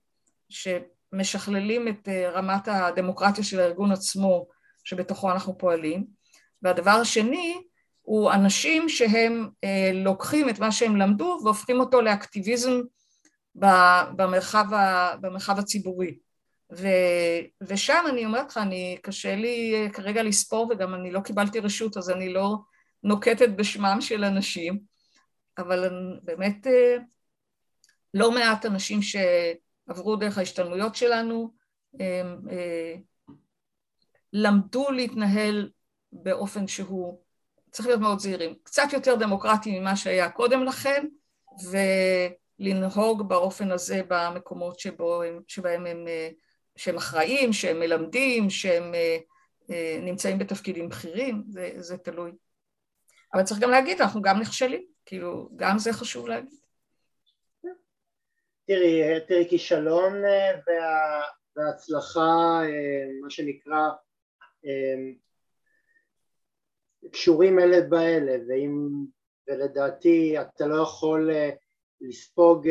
שמשכללים את רמת הדמוקרטיה של הארגון עצמו שבתוכו אנחנו פועלים, והדבר השני הוא אנשים שהם לוקחים את מה שהם למדו והופכים אותו לאקטיביזם במרחב, במרחב הציבורי. ו, ושם אני אומרת לך, אני, קשה לי כרגע לספור וגם אני לא קיבלתי רשות אז אני לא נוקטת בשמם של אנשים, אבל באמת לא מעט אנשים שעברו דרך ההשתלמויות שלנו הם, למדו להתנהל באופן שהוא, צריך להיות מאוד זהירים, קצת יותר דמוקרטי ממה שהיה קודם לכן, ולנהוג באופן הזה במקומות שבו הם, שבהם הם, שהם אחראים, שהם מלמדים, שהם נמצאים בתפקידים בכירים, זה, זה תלוי. אבל צריך גם להגיד, אנחנו גם נכשלים, כאילו, גם זה חשוב להגיד. תראי, תראי, כישלון וה, והצלחה, מה שנקרא, קשורים אלה באלה, ואם, ולדעתי אתה לא יכול לספוג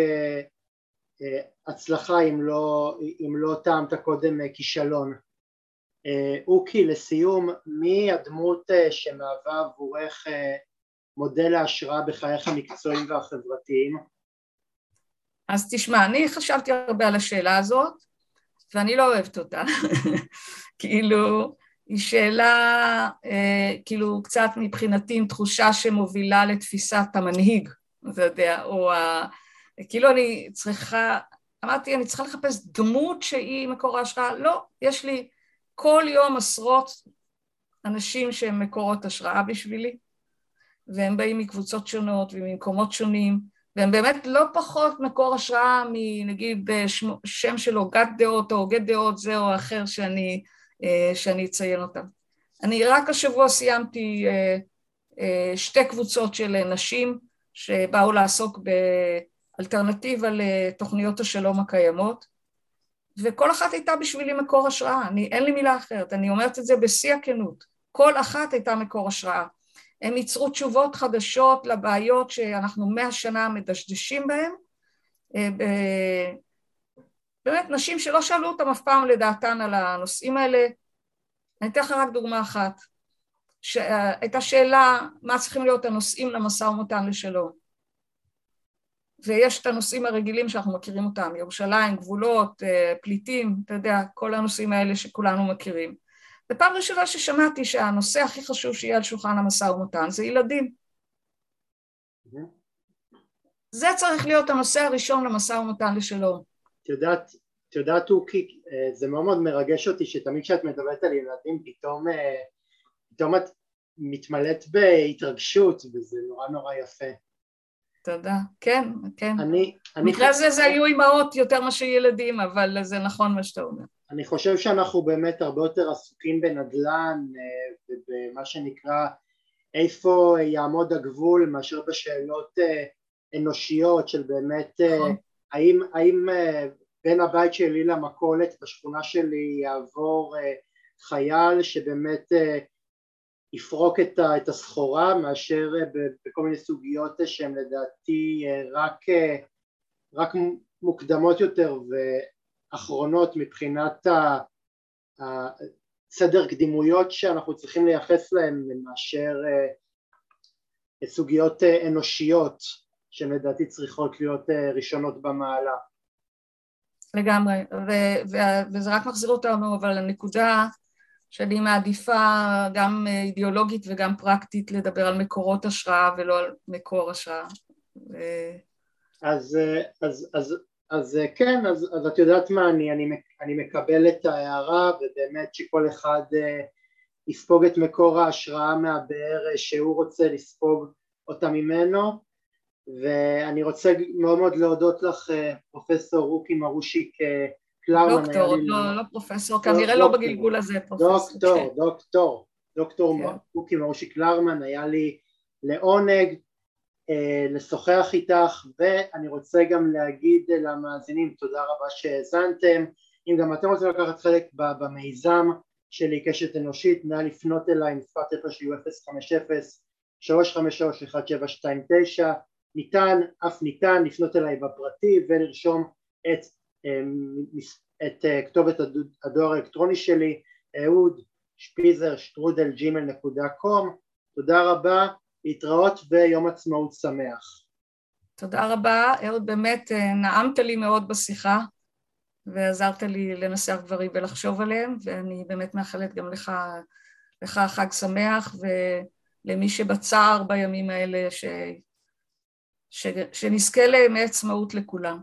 הצלחה אם לא, אם לא טעמת קודם כישלון. אוקי, לסיום, מי הדמות שמהווה עבורך מודל להשראה בחייך המקצועיים והחברתיים? אז תשמע, אני חשבתי הרבה על השאלה הזאת, ואני לא אוהבת אותה. כאילו, היא שאלה, אה, כאילו, קצת מבחינתי עם תחושה שמובילה לתפיסת המנהיג, אתה יודע, או ה... כאילו אני צריכה, אמרתי, אני צריכה לחפש דמות שהיא מקור ההשראה, לא, יש לי כל יום עשרות אנשים שהם מקורות השראה בשבילי, והם באים מקבוצות שונות וממקומות שונים, והם באמת לא פחות מקור השראה מנגיד שם של הוגת דעות או הוגת דעות זה או אחר שאני, שאני אציין אותם. אני רק השבוע סיימתי שתי קבוצות של נשים שבאו לעסוק באלטרנטיבה לתוכניות השלום הקיימות, וכל אחת הייתה בשבילי מקור השראה, אני, אין לי מילה אחרת, אני אומרת את זה בשיא הכנות, כל אחת הייתה מקור השראה. הם ייצרו תשובות חדשות לבעיות שאנחנו מאה שנה מדשדשים בהן. באמת, נשים שלא שאלו אותם אף פעם לדעתן על הנושאים האלה. אני אתן לך רק דוגמה אחת. הייתה שאלה מה צריכים להיות הנושאים למשא ומתן לשלום. ויש את הנושאים הרגילים שאנחנו מכירים אותם, ירושלים, גבולות, פליטים, אתה יודע, כל הנושאים האלה שכולנו מכירים. ופעם ראשונה ששמעתי שהנושא הכי חשוב שיהיה על שולחן המשא ומתן זה ילדים. זה צריך להיות הנושא הראשון למשא ומתן לשלום. את יודעת, את יודעת אוקי, זה מאוד מאוד מרגש אותי שתמיד כשאת מדברת על ילדים פתאום, פתאום את מתמלאת בהתרגשות וזה נורא נורא יפה. תודה, כן, כן. אני... במקרה הזה זה היו אימהות יותר מאשר ילדים, אבל זה נכון מה שאתה אומר. אני חושב שאנחנו באמת הרבה יותר עסוקים בנדל"ן ובמה שנקרא איפה יעמוד הגבול מאשר בשאלות אנושיות של באמת נכון. האם, האם בין הבית שלי למכולת בשכונה שלי יעבור חייל שבאמת יפרוק את הסחורה מאשר בכל מיני סוגיות שהן לדעתי רק, רק מוקדמות יותר ואחרונות מבחינת סדר קדימויות שאנחנו צריכים לייחס להם מאשר סוגיות אנושיות שהן לדעתי צריכות להיות ראשונות במעלה. לגמרי, ו- ו- וזה רק מחזיר אותנו אבל לנקודה שאני מעדיפה גם אידיאולוגית וגם פרקטית לדבר על מקורות השראה ולא על מקור השראה. אז, אז, אז, אז כן, אז, אז את יודעת מה, אני, אני, אני מקבל את ההערה ובאמת שכל אחד יספוג את מקור ההשראה מהבאר שהוא רוצה לספוג אותה ממנו ואני רוצה מאוד מאוד להודות לך פרופסור רוקי מרושיק קלרמן דוקטור, לא, לא פרופסור, כנראה לא בגלגול הזה פרופסור. דוקטור, דוקטור, דוקטור רוקי מרושיק קלרמן, היה לי לעונג אה, לשוחח איתך ואני רוצה גם להגיד למאזינים תודה רבה שהאזנתם. אם גם אתם רוצים לקחת חלק במיזם שלי קשת אנושית נא לפנות אליי מספר טלפון שלי הוא 050-353-1729 ניתן, אף ניתן לפנות אליי בפרטי ולרשום את, אה, את אה, כתובת הדואר האלקטרוני שלי אהוד שפיזר שטרודל ג'ימל נקודה קום תודה רבה להתראות ויום עצמאות שמח. תודה רבה, אהוד באמת אה, נעמת לי מאוד בשיחה ועזרת לי לנסח דברים ולחשוב עליהם ואני באמת מאחלת גם לך, לך חג שמח ולמי שבצער בימים האלה ש, שנזכה לעצמאות לכולם.